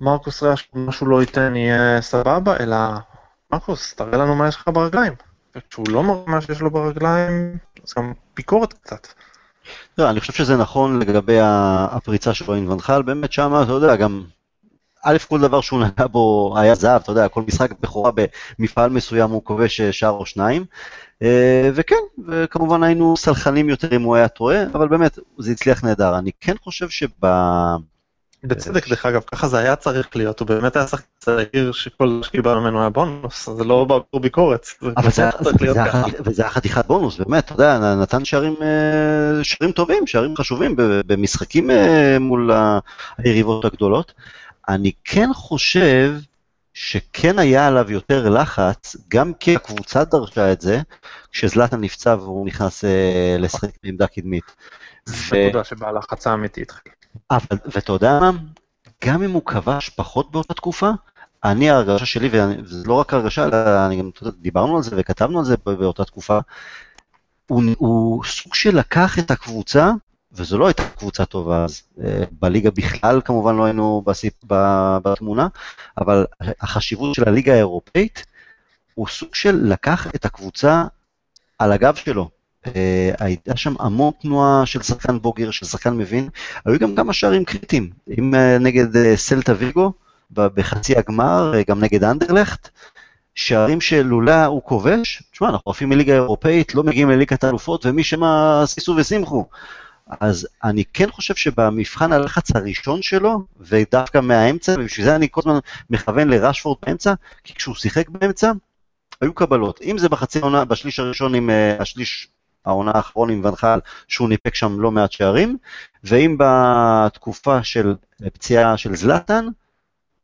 מרקוס ריאש, משהו לא ייתן יהיה סבבה, אלא מרקוס, תראה לנו מה יש לך ברגליים. וכשהוא לא מראה מה שיש לו ברגליים, אז גם ביקורת קצת. לא, אני חושב שזה נכון לגבי הפריצה שלו עם ונחל, באמת שמה, אתה יודע, גם א', כל דבר שהוא נגע בו היה זהב, אתה יודע, כל משחק בכורה במפעל מסוים הוא כובש שער או שניים. וכן, וכמובן היינו סלחנים יותר אם הוא היה טועה, אבל באמת, זה הצליח נהדר. אני כן חושב שב... בצדק, דרך אגב, ככה זה היה צריך להיות, הוא באמת היה שחקן צעיר שכל שקיבלנו ממנו היה בונוס, זה לא בעבור ביקורת. אבל זה היה חתיכת בונוס, באמת, אתה יודע, נתן שערים, שערים טובים, שערים חשובים במשחקים מול היריבות הגדולות. אני כן חושב שכן היה עליו יותר לחץ, גם כי הקבוצה דרשה את זה, כשזלאטן נפצע והוא נכנס לשחק בעמדה קדמית. נקודה שבה הלחץ האמיתי התחיל. אבל, ואתה יודע מה? גם אם הוא כבש פחות באותה תקופה, אני ההרגשה שלי, וזה לא רק הרגשה, אלא אני גם, דיברנו על זה וכתבנו על זה באותה תקופה, הוא, הוא סוג של לקח את הקבוצה, וזו לא הייתה קבוצה טובה אז, בליגה בכלל כמובן לא היינו בסיפ, בתמונה, אבל החשיבות של הליגה האירופאית, הוא סוג של לקח את הקבוצה על הגב שלו. הייתה שם המון תנועה של שחקן בוגר, של שחקן מבין, היו גם כמה שערים קריטיים, אם נגד סלטה ויגו, בחצי הגמר, גם נגד אנדרלכט, שערים שלולא הוא כובש, תשמע, אנחנו עפים מליגה אירופאית, לא מגיעים לליגת האלופות, ומי שמה שישו ושמחו. אז אני כן חושב שבמבחן הלחץ הראשון שלו, ודווקא מהאמצע, ובשביל זה אני כל הזמן מכוון לרשפורד באמצע, כי כשהוא שיחק באמצע, היו קבלות. אם זה בחצי העונה, בשליש הראשון עם uh, השליש העונה האחרון עם ונחל, שהוא ניפק שם לא מעט שערים, ואם בתקופה של פציעה של זלאטן,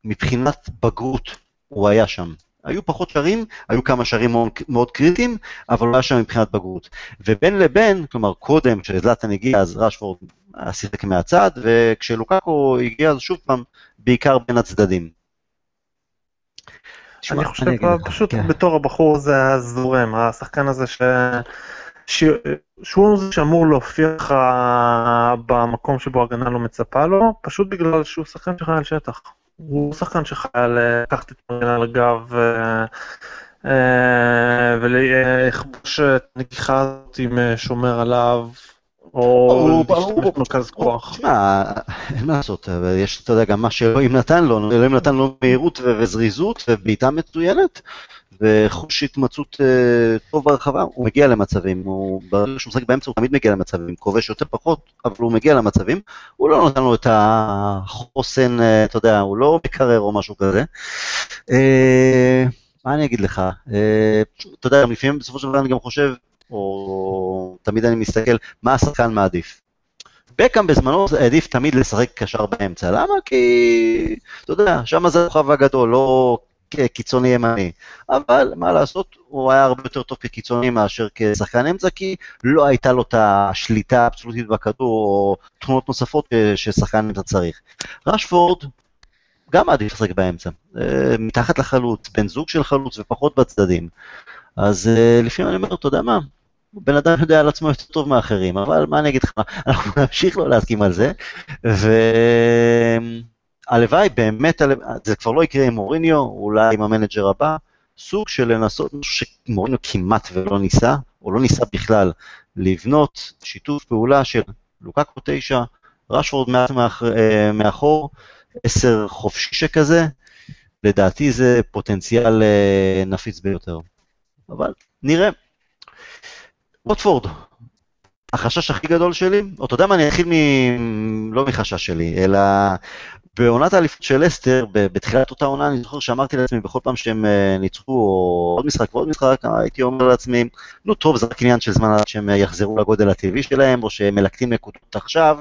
מבחינת בגרות הוא היה שם. היו פחות שערים, היו כמה שערים מאוד, מאוד קריטיים, אבל הוא היה שם מבחינת בגרות. ובין לבין, כלומר קודם, כשזלאטן הגיע, אז רשפורד שיחק מהצד, וכשלוקקו הגיע, אז שוב פעם, בעיקר בין הצדדים. אני חושב פשוט כן. בתור הבחור הזה הזורם, השחקן הזה ש... ש... שהוא זה שאמור להופיע לך במקום שבו הגנה לא מצפה לו, פשוט בגלל שהוא שחקן שחי על שטח. הוא שחקן שחי על לקחת את המגנה על הגב אה, ולכבוש את הנגיחה הזאת עם אה, שומר עליו, או להשתמש במרכז כוח. תשמע, אין מה לעשות, יש, אתה יודע, גם מה שאלוהים נתן לו, אלוהים נתן לו מהירות וזריזות ובעיטה מצוינת, וחוש התמצאות אה, טוב ברחבה, הוא מגיע למצבים, הוא ברגע שהוא משחק באמצע הוא תמיד מגיע למצבים, כובש יותר פחות, אבל הוא מגיע למצבים, הוא לא נותן לו את החוסן, אה, אתה יודע, הוא לא מקרר או משהו כזה. אה, מה אני אגיד לך, אתה יודע, לפעמים בסופו של דבר אני גם חושב, או תמיד אני מסתכל, מה השחקן מעדיף. בקאם בזמנו העדיף תמיד לשחק קשר באמצע, למה? כי, אתה יודע, שם זה הכוכב הגדול, לא כ- קיצוני ימני. אבל מה לעשות, הוא היה הרבה יותר טוב כקיצוני מאשר כשחקן אמצע, כי לא הייתה לו את השליטה האבסולוטית בכדור, או תכונות נוספות ששחקן אמצע צריך. רשפורד, גם מעדיף לשחק באמצע, אה, מתחת לחלוץ, בן זוג של חלוץ ופחות בצדדים. אז אה, לפעמים אני אומר, אתה יודע מה, בן אדם יודע על עצמו יותר טוב מאחרים, אבל מה אני אגיד לך, אנחנו נמשיך לא להסכים על זה, והלוואי באמת, זה כבר לא יקרה עם מוריניו, אולי עם המנג'ר הבא, סוג של לנסות, משהו שמוריניו כמעט ולא ניסה, או לא ניסה בכלל, לבנות שיתוף פעולה של לוקקו תשע, רשוורד מעט מאח- אה, מאחור, עשר חופשי שכזה, לדעתי זה פוטנציאל אה, נפיץ ביותר. אבל נראה. ווטפורד, החשש הכי גדול שלי, או אתה יודע מה, אני אתחיל מ... לא מחשש שלי, אלא בעונת האליפות של אסטר, בתחילת אותה עונה, אני זוכר שאמרתי לעצמי בכל פעם שהם אה, ניצחו, עוד משחק ועוד משחק, הייתי אומר לעצמי, נו טוב, זה רק עניין של זמן עד שהם יחזרו לגודל הטבעי שלהם, או שהם מלקטים נקודות עכשיו,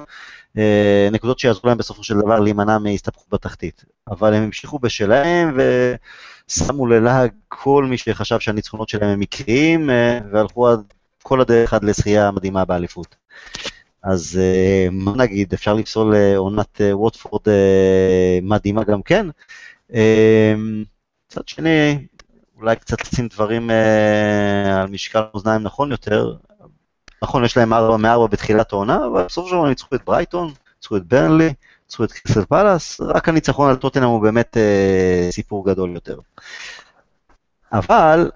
אה, נקודות שיעזרו להם בסופו של דבר להימנע מהסתבכות בתחתית. אבל הם המשיכו בשלהם, ושמו ללעג כל מי שחשב שהניצחונות שלהם הם מקריים, אה, והלכו עד כל הדרך עד לזכייה מדהימה באליפות. אז אה, מה נגיד, אפשר לפסול עונת אה, ווטפורד אה, מדהימה גם כן. מצד שני, אולי קצת לשים דברים אה, על משקל מאזניים נכון יותר. נכון, יש להם 4 מ-4 בתחילת העונה, אבל בסופו של דבר הם ניצחו את ברייטון, ניצחו את ברנלי, ניצחו את קריסטל פלאס, רק הניצחון על טוטנאם הוא באמת אה, סיפור גדול יותר. אבל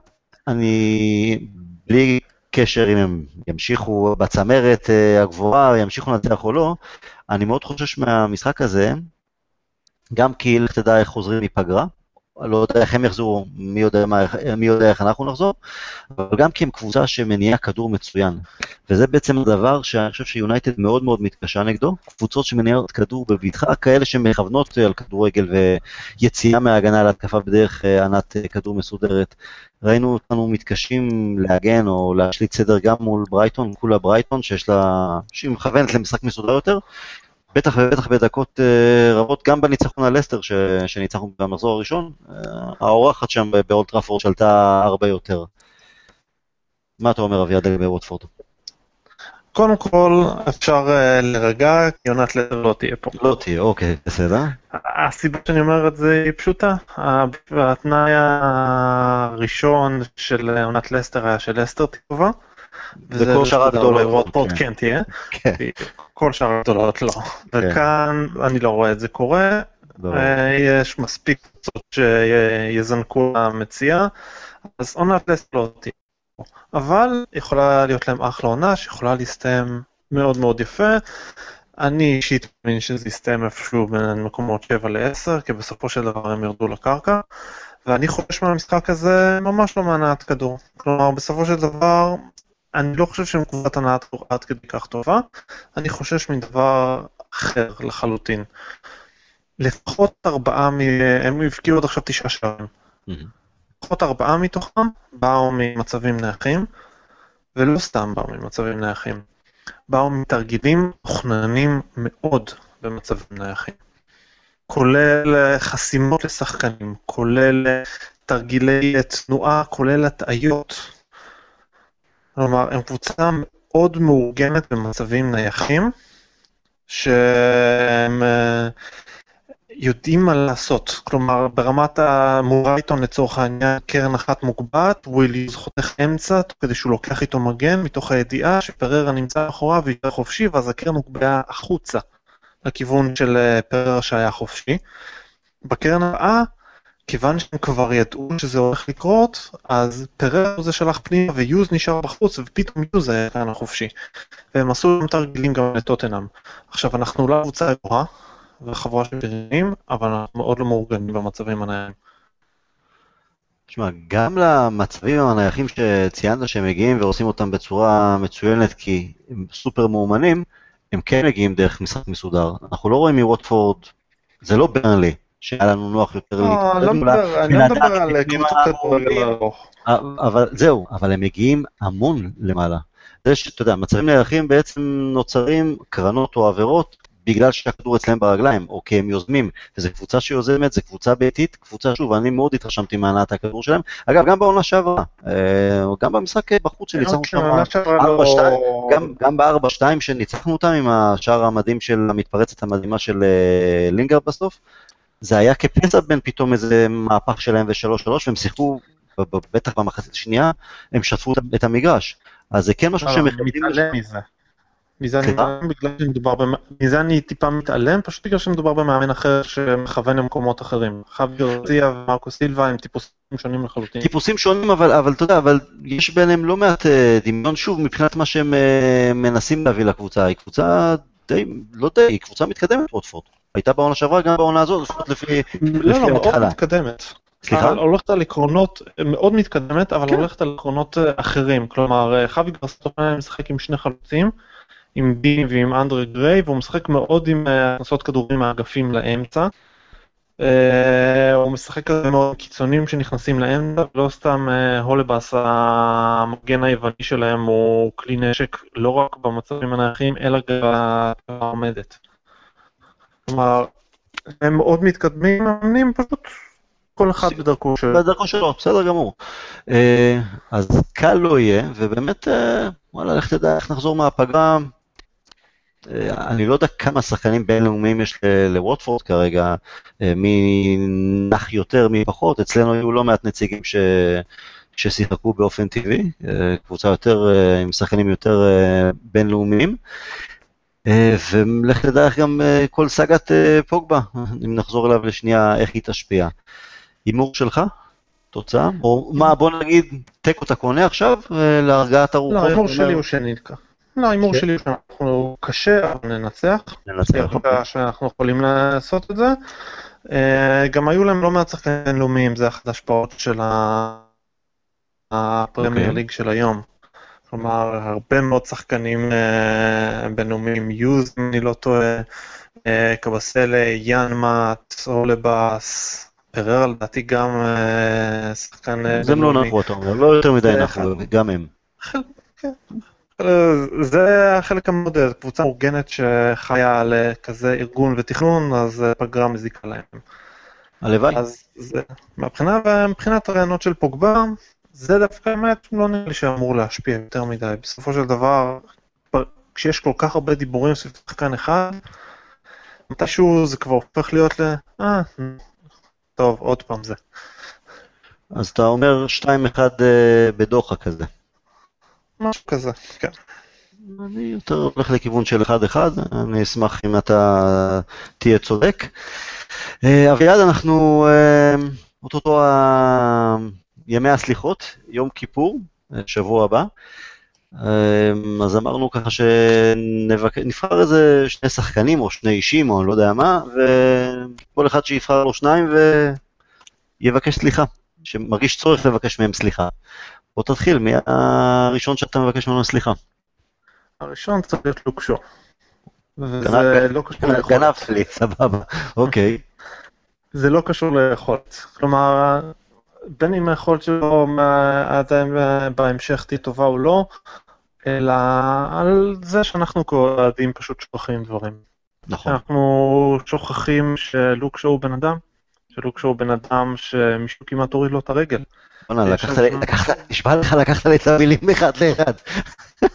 אני, בלי קשר אם הם ימשיכו בצמרת אה, הגבוהה, ימשיכו לנצח או לא, אני מאוד חושש מהמשחק הזה, גם כי לך תדע איך חוזרים מפגרה, לא יודע איך הם יחזרו, מי יודע, מה, מי יודע איך אנחנו נחזור, אבל גם כי הם קבוצה שמניעה כדור מצוין. וזה בעצם הדבר שאני חושב שיונייטד מאוד מאוד מתקשה נגדו, קבוצות שמניעות כדור בבטחה, כאלה שמכוונות על כדורגל ויציאה מההגנה להתקפה בדרך אה, ענת אה, כדור מסודרת. ראינו אותנו מתקשים להגן או להשליט סדר גם מול ברייטון, כולה ברייטון, שיש לה, שהיא מכוונת למשחק מסודר יותר, בטח ובטח בדקות uh, רבות, גם בניצחון על לסטר ש... שניצחנו במחזור הראשון, אה, האורחת שם באולד טראפורד שלטה הרבה יותר. מה אתה אומר אביעד לגבי ווטפורד? קודם כל, אפשר אה, להירגע, כי עונת לסטר לא תהיה פה. לא תהיה, אוקיי, בסדר. הסיבה שאני אומר את זה היא פשוטה. התנאי הראשון של עונת לסטר היה של לסטר טובה. וכל שאר הגדולות. כן תהיה. כן, כל שאר הגדולות לא. וכאן אני לא רואה את זה קורה. ברור. אה, יש מספיק קבוצות שיזנקו למציאה, אז עונת לסטר לא תהיה. אבל יכולה להיות להם אחלה עונה שיכולה להסתיים מאוד מאוד יפה. אני אישית מאמין שזה יסתיים איפשהו בין מקומות 7 ל-10, כי בסופו של דבר הם ירדו לקרקע. ואני חושש מהמשחק הזה ממש לא מהנעת כדור. כלומר, בסופו של דבר, אני לא חושב שהם קבוצת הנעת כדור עד כדי כך טובה, אני חושש מדבר אחר לחלוטין. לפחות ארבעה מ... הם הבקיעו עד עכשיו תשעה שערים. לפחות ארבעה מתוכם באו ממצבים נייחים, ולא סתם באו ממצבים נייחים. באו מתרגילים תוכננים מאוד במצבים נייחים. כולל אה, חסימות לשחקנים, כולל אה, תרגילי אה, תנועה, כולל הטעיות. כלומר, הם קבוצה מאוד מאורגנת במצבים נייחים, שהם אה, יודעים מה לעשות. כלומר, ברמת המורייטון לצורך העניין, קרן אחת מוגבעת, וויליוס חותך אמצע, כדי שהוא לוקח איתו מגן, מתוך הידיעה שפררה נמצא אחוריו ויותר חופשי, ואז הקרן הוגבהה החוצה, לכיוון של אה, פררה שהיה חופשי. בקרן הבאה, כיוון שהם כבר ידעו שזה הולך לקרות, אז פרר זה שלח פנימה ויוז נשאר בחוץ, ופתאום יוז היה כאן החופשי. והם עשו גם תרגילים גם לטוטנאם. עכשיו, אנחנו לא קבוצה גבוהה, וחבורה של בריונים, אבל אנחנו מאוד לא מאורגנים במצבים הנייחים. תשמע, גם למצבים הנייחים שציינת שהם מגיעים ועושים אותם בצורה מצוינת כי הם סופר מאומנים, הם כן מגיעים דרך משחק מסודר. אנחנו לא רואים מווטפורד, זה לא ברנלי, שהיה לנו נוח יותר לא, אני לא מדבר אני לא מדבר על קבוצות כדורגל ארוך. אבל זהו, אבל הם מגיעים המון למעלה. זה שאתה יודע, מצבים נייחים בעצם נוצרים קרנות או עבירות בגלל שהכדור אצלם ברגליים, או כי הם יוזמים, וזו קבוצה שיוזמת, זו קבוצה ביתית, קבוצה, שוב, אני מאוד התרשמתי מהנעת הכדור שלהם. אגב, גם בעונה שעברה, אה, גם במשחק בחוץ שניצחנו אוקיי, שם, לא- גם ב-4-2 שניצחנו אותם עם השער המדהים של המתפרצת המדהימה של אה, לינגרד בסוף, זה היה כפסע בין פתאום איזה מהפך שלהם ו-3-3, והם שיחקו, בטח במחצית השנייה, הם שטפו את המגרש. אז זה כן משהו לא, שהם מכבדים. מזה. אני בגלל שמדובר במ... מזה אני טיפה מתעלם, פשוט בגלל שמדובר במאמן אחר שמכוון למקומות אחרים. חבי גרציה ומרקו סילבה הם טיפוסים שונים לחלוטין. טיפוסים שונים, אבל, אבל אתה יודע, אבל יש ביניהם לא מעט אה, דמיון, שוב, מבחינת מה שהם אה, מנסים להביא לקבוצה. היא קבוצה די, לא די, היא קבוצה מתקדמת, ווטפורד. הייתה בעונה שעברה, גם בעונה הזאת, לפחות לפי לא, לא, מאוד מתקדמת. סליחה? הולכת על עקרונות מאוד מתקדמת, אבל כן. הולכת על עקרונות אה, אחרים. כלומר, חבי גרסטון משחק עם שני חלוצים. עם בי ועם אנדרי גריי, והוא משחק מאוד עם אה, הכנסות כדורים מהאגפים לאמצע. אה, הוא משחק כזה מאוד קיצונים שנכנסים לאמצע, ולא סתם אה, הולבאס המגן היווני שלהם הוא כלי נשק לא רק במצבים הנייחים, אלא גם בעומדת. כלומר, הם מאוד מתקדמים, מאמנים פשוט כל אחד בדרכו שלו. בדרכו שלו, בסדר גמור. אז קל לא יהיה, ובאמת, וואלה, לך תדע איך נחזור מהפגרה. אני לא יודע כמה שחקנים בינלאומיים יש לווטפורד כרגע, מי נח יותר, מי פחות, אצלנו היו לא מעט נציגים ש... ששיחקו באופן טבעי, קבוצה יותר, עם שחקנים יותר בינלאומיים. ולך תדע איך גם כל סאגת פוגבה, אם נחזור אליו לשנייה, איך היא תשפיע. הימור שלך? תוצאה? או מה, בוא נגיד, תיקו אתה קונה עכשיו להרגעת הרוחות? לא, ההימור שלי הוא שנתקע. לא, ההימור שלי הוא שאנחנו קשה, אבל ננצח. ננצח. שאנחנו יכולים לעשות את זה. גם היו להם לא מעט שחקנים בינלאומיים, זה אחת ההשפעות של הפרמייר ליג של היום. כלומר, הרבה מאוד שחקנים בינלאומיים, יוז, אם אני לא טועה, קבסלה, יאנמאט, אולבאס, פרר לדעתי גם שחקן... זה לא נחו, אתה אומר, לא יותר מדי נחו, גם הם. זה החלק המאוד, קבוצה מאורגנת שחיה על כזה ארגון ותכנון, אז פגרה מזיקה להם. הלוואי. אז זה, מבחינת הרעיונות של פוגבה, זה דווקא באמת לא נראה לי שאמור להשפיע יותר מדי. בסופו של דבר, כשיש כל כך הרבה דיבורים סביב שחקן אחד, מתישהו זה כבר הופך להיות ל... אה, טוב, עוד פעם זה. אז אתה אומר 2-1 בדוחה כזה. משהו כזה, כן. אני יותר הולך לכיוון של 1-1, אני אשמח אם אתה תהיה צודק. אביעד, אנחנו אוטוטו ימי הסליחות, יום כיפור, שבוע הבא. אז אמרנו ככה שנבחר איזה שני שחקנים או שני אישים או אני לא יודע מה, וכל אחד שיבחר לו שניים ויבקש סליחה, שמרגיש צורך לבקש מהם סליחה. בוא תתחיל, מי הראשון שאתה מבקש ממנו סליחה? הראשון צריך להיות לוקשו. זה לא קשור ליכולת. גנבת לי, סבבה, אוקיי. זה לא קשור ליכולת. כלומר, בין אם היכולת שלו עדיין בהמשך תהיה טובה או לא, אלא על זה שאנחנו כאוהדים פשוט שוכחים דברים. נכון. אנחנו שוכחים שלוק שואו בן אדם, שלוק שואו בן אדם שמישהו כמעט הוריד לו את הרגל. בוא'נה, לקחת, נשבע לך, לקחת לי את המילים אחד לאחד. זה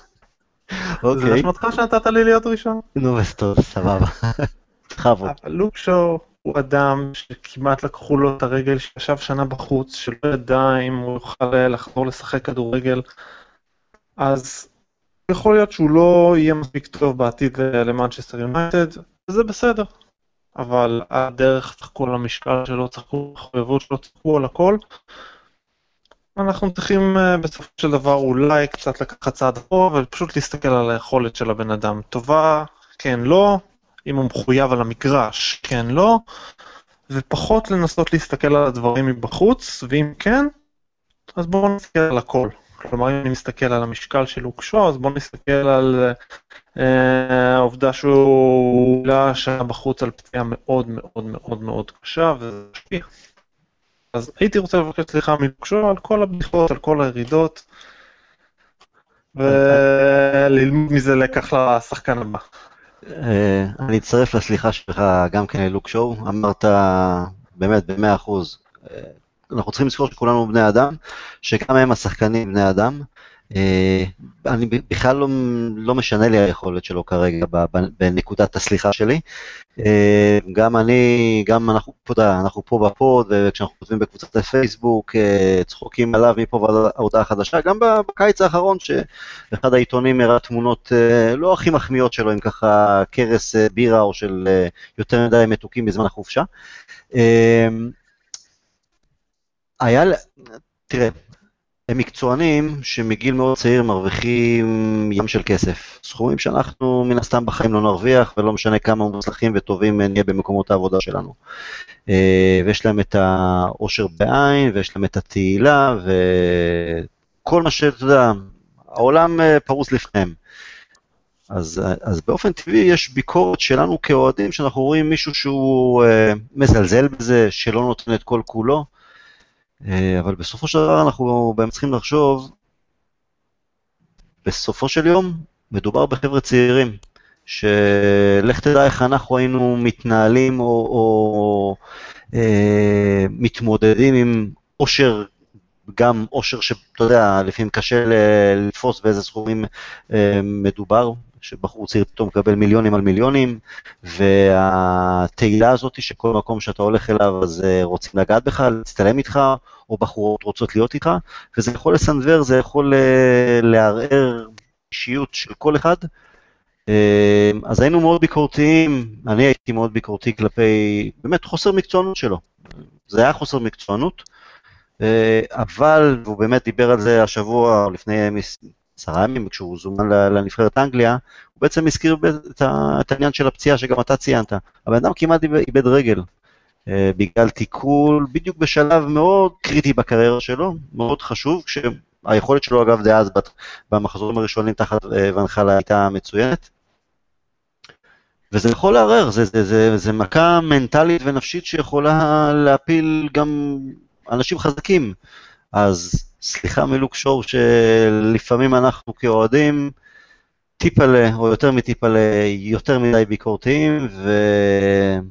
אוקיי. אשמתך שנתת לי להיות ראשון. נו, אז טוב, סבבה. בכבוד. לוק שואו הוא אדם שכמעט לקחו לו את הרגל, שישב שנה בחוץ, שלא ידע אם הוא יוכל לחזור לשחק כדורגל, אז יכול להיות שהוא לא יהיה מספיק טוב בעתיד למנצ'סטר יונייטד, וזה בסדר. אבל הדרך צחקו על המשקל שלו, צחקו על המחויבות שלו, צחקו על הכל. אנחנו צריכים אה, בסופו של דבר אולי קצת לקחת צעד אחורה ופשוט להסתכל על היכולת של הבן אדם. טובה, כן, לא, אם הוא מחויב על המגרש, כן, לא, ופחות לנסות להסתכל על הדברים מבחוץ, ואם כן, אז בואו נסתכל על הכל. כלומר, אם אני מסתכל על המשקל של לוקשו, אז בואו נסתכל על אה, העובדה שהוא עולה שעה בחוץ על פציעה מאוד מאוד מאוד מאוד קשה, וזה משפיע. אז הייתי רוצה לבקש סליחה מלוקשו על כל הבדיחות, על כל הירידות, וללמוד מזה לקח לשחקן הבא. אה, אני אצטרף לסליחה שלך גם כן ללוק שואו, אמרת באמת במאה אחוז. אה, אנחנו צריכים לזכור שכולנו בני אדם, שגם הם השחקנים בני אדם. אה, אני בכלל לא, לא משנה לי היכולת שלו כרגע בנקודת הסליחה שלי. אה, גם אני, גם אנחנו, אתה אנחנו פה בפוד, וכשאנחנו כותבים בקבוצת הפייסבוק, אה, צחוקים עליו מפה ועד ההודעה החדשה, גם בקיץ האחרון, שאחד העיתונים הראה תמונות לא הכי מחמיאות שלו, עם ככה קרס בירה או של יותר מדי מתוקים בזמן החופשה. היה, תראה, הם מקצוענים שמגיל מאוד צעיר מרוויחים ים של כסף. סכומים שאנחנו מן הסתם בחיים לא נרוויח, ולא משנה כמה מוצלחים וטובים נהיה במקומות העבודה שלנו. אה, ויש להם את העושר בעין, ויש להם את התהילה, וכל מה שאתה יודע, העולם אה, פרוס לפניהם. אז, אז באופן טבעי יש ביקורת שלנו כאוהדים, שאנחנו רואים מישהו שהוא אה, מזלזל בזה, שלא נותן את כל כולו. אה, אבל בסופו של דבר אנחנו באמת צריכים לחשוב, בסופו של יום מדובר בחבר'ה צעירים, שלך תדע איך אנחנו היינו מתנהלים או, או אה, מתמודדים עם עושר, גם עושר שאתה יודע, לפעמים קשה לתפוס באיזה סכומים אה, מדובר, שבחור צעיר פתאום מקבל מיליונים על מיליונים, והתהילה הזאת שכל מקום שאתה הולך אליו אז אה, רוצים לגעת בך, להצטלם איתך, או בחורות רוצות להיות איתך, וזה יכול לסנוור, זה יכול אה, לערער אישיות של כל אחד. אה, אז היינו מאוד ביקורתיים, אני הייתי מאוד ביקורתי כלפי באמת חוסר מקצוענות שלו. זה היה חוסר מקצוענות, אבל, והוא באמת דיבר על זה השבוע, לפני עשרה ימים, כשהוא זומן לנבחרת אנגליה, הוא בעצם הזכיר את העניין של הפציעה שגם אתה ציינת. הבן אדם כמעט איבד רגל. אה, בגלל תיקול, בדיוק בשלב מאוד קריטי בקריירה שלו, מאוד חשוב, כשהיכולת שלו אגב דאז במחזורים הראשונים תחת אה, ונחלה הייתה מצוינת. וזה יכול לערער, זה, זה, זה, זה מכה מנטלית ונפשית שיכולה להפיל גם אנשים חזקים. אז סליחה מלוק שור שלפעמים אנחנו כאוהדים טיפלה, או יותר מטיפלה, יותר מדי ביקורתיים, ואתה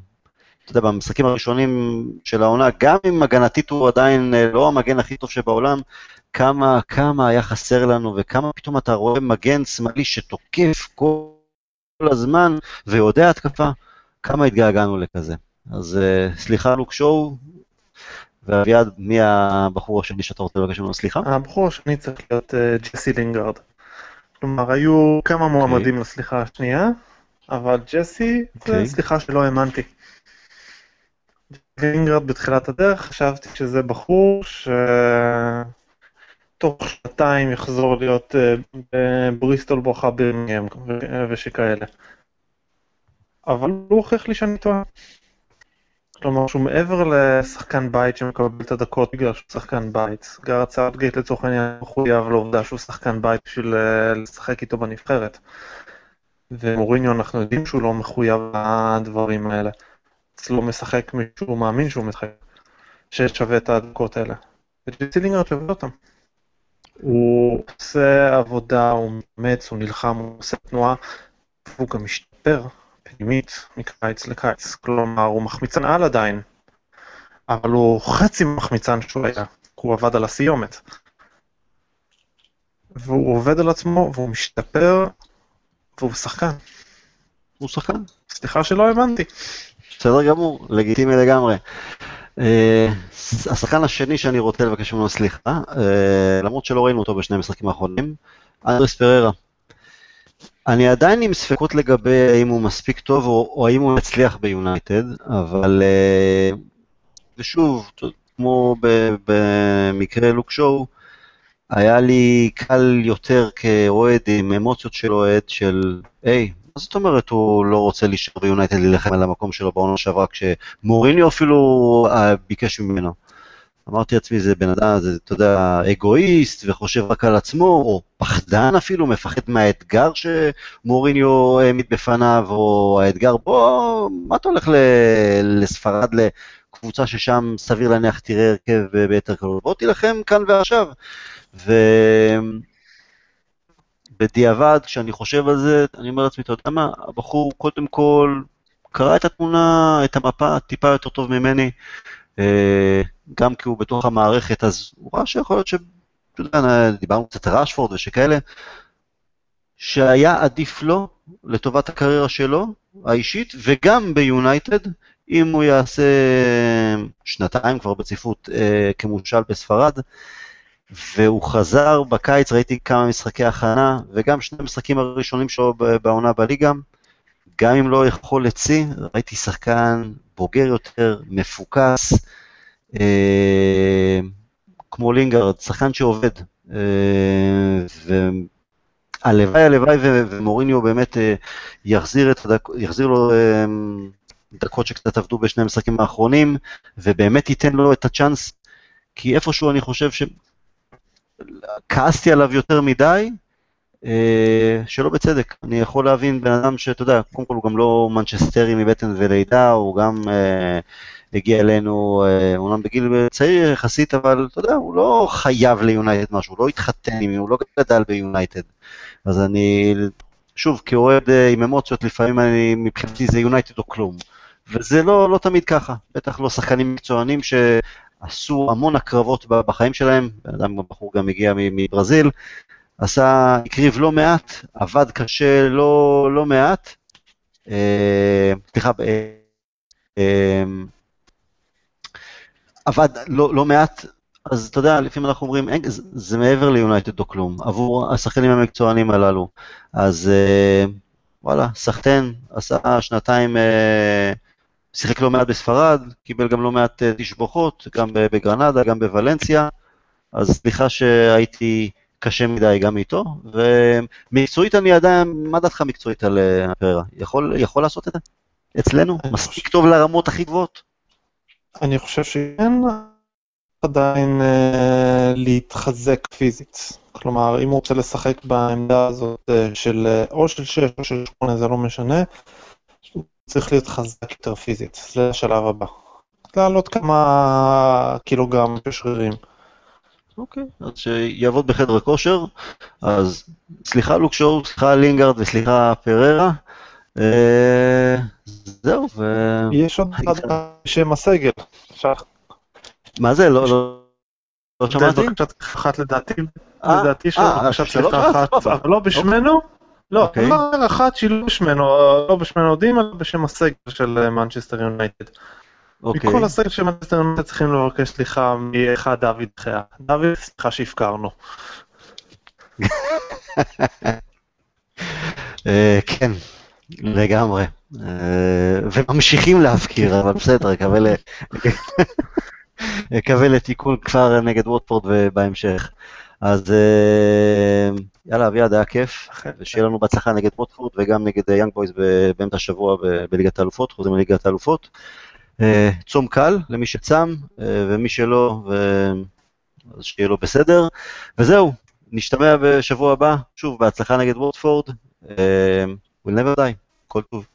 יודע, במשחקים הראשונים של העונה, גם אם הגנתית הוא עדיין אה, לא המגן הכי טוב שבעולם, כמה, כמה היה חסר לנו, וכמה פתאום אתה רואה מגן שמאלי שתוקף כל הזמן ויודע התקפה, כמה התגעגענו לכזה. אז uh, סליחה לוק שואו, ואביעד, מי הבחור השני שאתה רוצה לבקש ממנו סליחה? הבחור השני צריך להיות uh, ג'סי לינגארד. כלומר, היו כמה אוקיי. מועמדים. לסליחה השנייה, אבל ג'סי. זה אוקיי. סליחה שלא האמנתי. לינגרד בתחילת הדרך חשבתי שזה בחור שתוך שנתיים יחזור להיות uh, בבריסטול בוכה בירמיהם ושכאלה. אבל הוא הוכיח לי שאני טועה. כלומר שהוא מעבר לשחקן בית שמקבל את הדקות בגלל שהוא שחקן בית. גארת' סאות'גייט לצורך העניין מחויב לעובדה שהוא שחקן בית בשביל אה, לשחק איתו בנבחרת. ומוריניו אנחנו יודעים שהוא לא מחויב לדברים האלה. אצלו משחק מי שהוא מאמין שהוא משחק, ששווה את הדקות האלה. וג'סי לינגארד שווה אותם. הוא עושה עבודה, הוא מאמץ, הוא נלחם, הוא עושה תנועה, והוא גם משתפר. פנימית מקיץ לקיץ. כלומר, הוא מחמיצן על עדיין, אבל הוא חצי מחמיצן שהוא היה, הוא עבד על הסיומת. והוא עובד על עצמו, והוא משתפר, והוא שחקן. הוא שחקן. סליחה שלא הבנתי. בסדר גמור, לגיטימי לגמרי. Uh, השחקן השני שאני רוצה לבקש ממנו סליחה, uh, למרות שלא ראינו אותו בשני המשחקים האחרונים, אנדרס פררה. אני עדיין עם ספקות לגבי האם הוא מספיק טוב או, או האם הוא יצליח ביונייטד, אבל אה, ושוב, כמו במקרה לוק שואו, היה לי קל יותר כאוהד עם אמוציות של אוהד של, היי, מה זאת אומרת הוא לא רוצה להישאר ביונייטד להילחם על המקום שלו בעונה שעברה כשמוריניו אפילו אה, ביקש ממנו. אמרתי לעצמי, זה בן אדם, זה, אתה יודע, אגואיסט וחושב רק על עצמו, או פחדן אפילו, מפחד מהאתגר שמוריניו העמיד בפניו, או האתגר, בוא, מה אתה הולך לספרד, לקבוצה ששם סביר להניח תראה הרכב ביתר קלות, בוא תילחם כאן ועכשיו. ובדיעבד, כשאני חושב על זה, אני אומר לעצמי, אתה יודע מה, הבחור קודם כל קרא את התמונה, את המפה טיפה יותר טוב ממני. אה, גם כי הוא בתוך המערכת, אז הוא ראה שיכול להיות ש... אתה יודע, דיברנו קצת על ראשפורד ושכאלה, שהיה עדיף לו, לטובת הקריירה שלו, האישית, וגם ביונייטד, אם הוא יעשה שנתיים כבר בציפות אה, כמושל בספרד, והוא חזר בקיץ, ראיתי כמה משחקי הכנה, וגם שני המשחקים הראשונים שלו בעונה בליגה, גם אם לא יכול לצי, ראיתי שחקן בוגר יותר, מפוקס, אה, כמו לינגארד, שחקן שעובד. אה, והלוואי, הלוואי ומוריניו באמת אה, יחזיר, הדק, יחזיר לו דקות שקצת עבדו בשני המשחקים האחרונים, ובאמת ייתן לו את הצ'אנס, כי איפשהו אני חושב שכעסתי עליו יותר מדי, שלא בצדק. אני יכול להבין בן אדם שאתה יודע, קודם כל הוא גם לא מנצ'סטרי מבטן ולידה, הוא גם אה, הגיע אלינו, אה, אומנם בגיל צעיר יחסית, אבל אתה יודע, הוא לא חייב ליונייטד משהו, הוא לא התחתן עם, הוא לא גדל ביונייטד. אז אני, שוב, כאוהד אה, עם אמוציות, לפעמים אני, מבחינתי זה יונייטד או כלום. וזה לא, לא תמיד ככה, בטח לא שחקנים מקצוענים שעשו המון הקרבות בחיים שלהם, בן אדם, בחור גם הגיע מברזיל, עשה, הקריב לא מעט, עבד קשה לא, לא מעט, אה, סליחה, אה, עבד לא, לא מעט, אז אתה יודע, לפעמים אנחנו אומרים, אין, זה, זה מעבר ליונייטד או כלום, עבור השחקנים המקצוענים הללו. אז אה, וואלה, סחטיין, עשה שנתיים, אה, שיחק לא מעט בספרד, קיבל גם לא מעט אה, תשבוכות, גם בגרנדה, גם בוולנסיה, אז סליחה שהייתי קשה מדי גם איתו, ומקצועית אני עדיין, מה דעתך מקצועית על פררה? יכול, יכול לעשות את זה? אצלנו? מספיק טוב לרמות הכי גבוהות? אני חושב שכן, עדיין אה, להתחזק פיזית. כלומר, אם הוא רוצה לשחק בעמדה הזאת אה, של אה, או של 6 או של 8, זה לא משנה, הוא צריך להיות חזק יותר פיזית, זה השלב הבא. לעלות כמה קילוגרם בשרירים. אוקיי, אז שיעבוד בחדר הכושר, אז סליחה לוקשור, סליחה לינגארד וסליחה פררה. אה, זהו, ו... יש עוד אחד בשם הסגל. מה זה? לא, לא, לא שמעתי? זה בקשת אחת לדעתי, אה, לדעתי יש לו אה, בקשת סליחה אחת, אבל לא בשמנו. לא, אוקיי. לא, אחת שהיא לא בשמנו, לא בשמנו אלא בשם הסגל של מנצ'סטר יונייטד. אוקיי. מכל הסגל של מנצ'סטר יונייטד צריכים לבקש סליחה מאחד דוד דה חאה. דוד, סליחה שהפקרנו. כן, לגמרי. אה, וממשיכים להפקיר, אבל בסדר, אקווה לתיקון כבר נגד ווטפורד ובהמשך. אז אה, יאללה, אביעד, היה כיף, ושיהיה לנו בהצלחה נגד ווטפורד וגם נגד יאנג בויז באמצע השבוע בליגת האלופות, חוזרים לליגת האלופות. אה, צום קל למי שצם, ומי שלא, אז שיהיה לו בסדר. וזהו, נשתמע בשבוע הבא, שוב, בהצלחה נגד ווטפורד. we'll never die. כל טוב.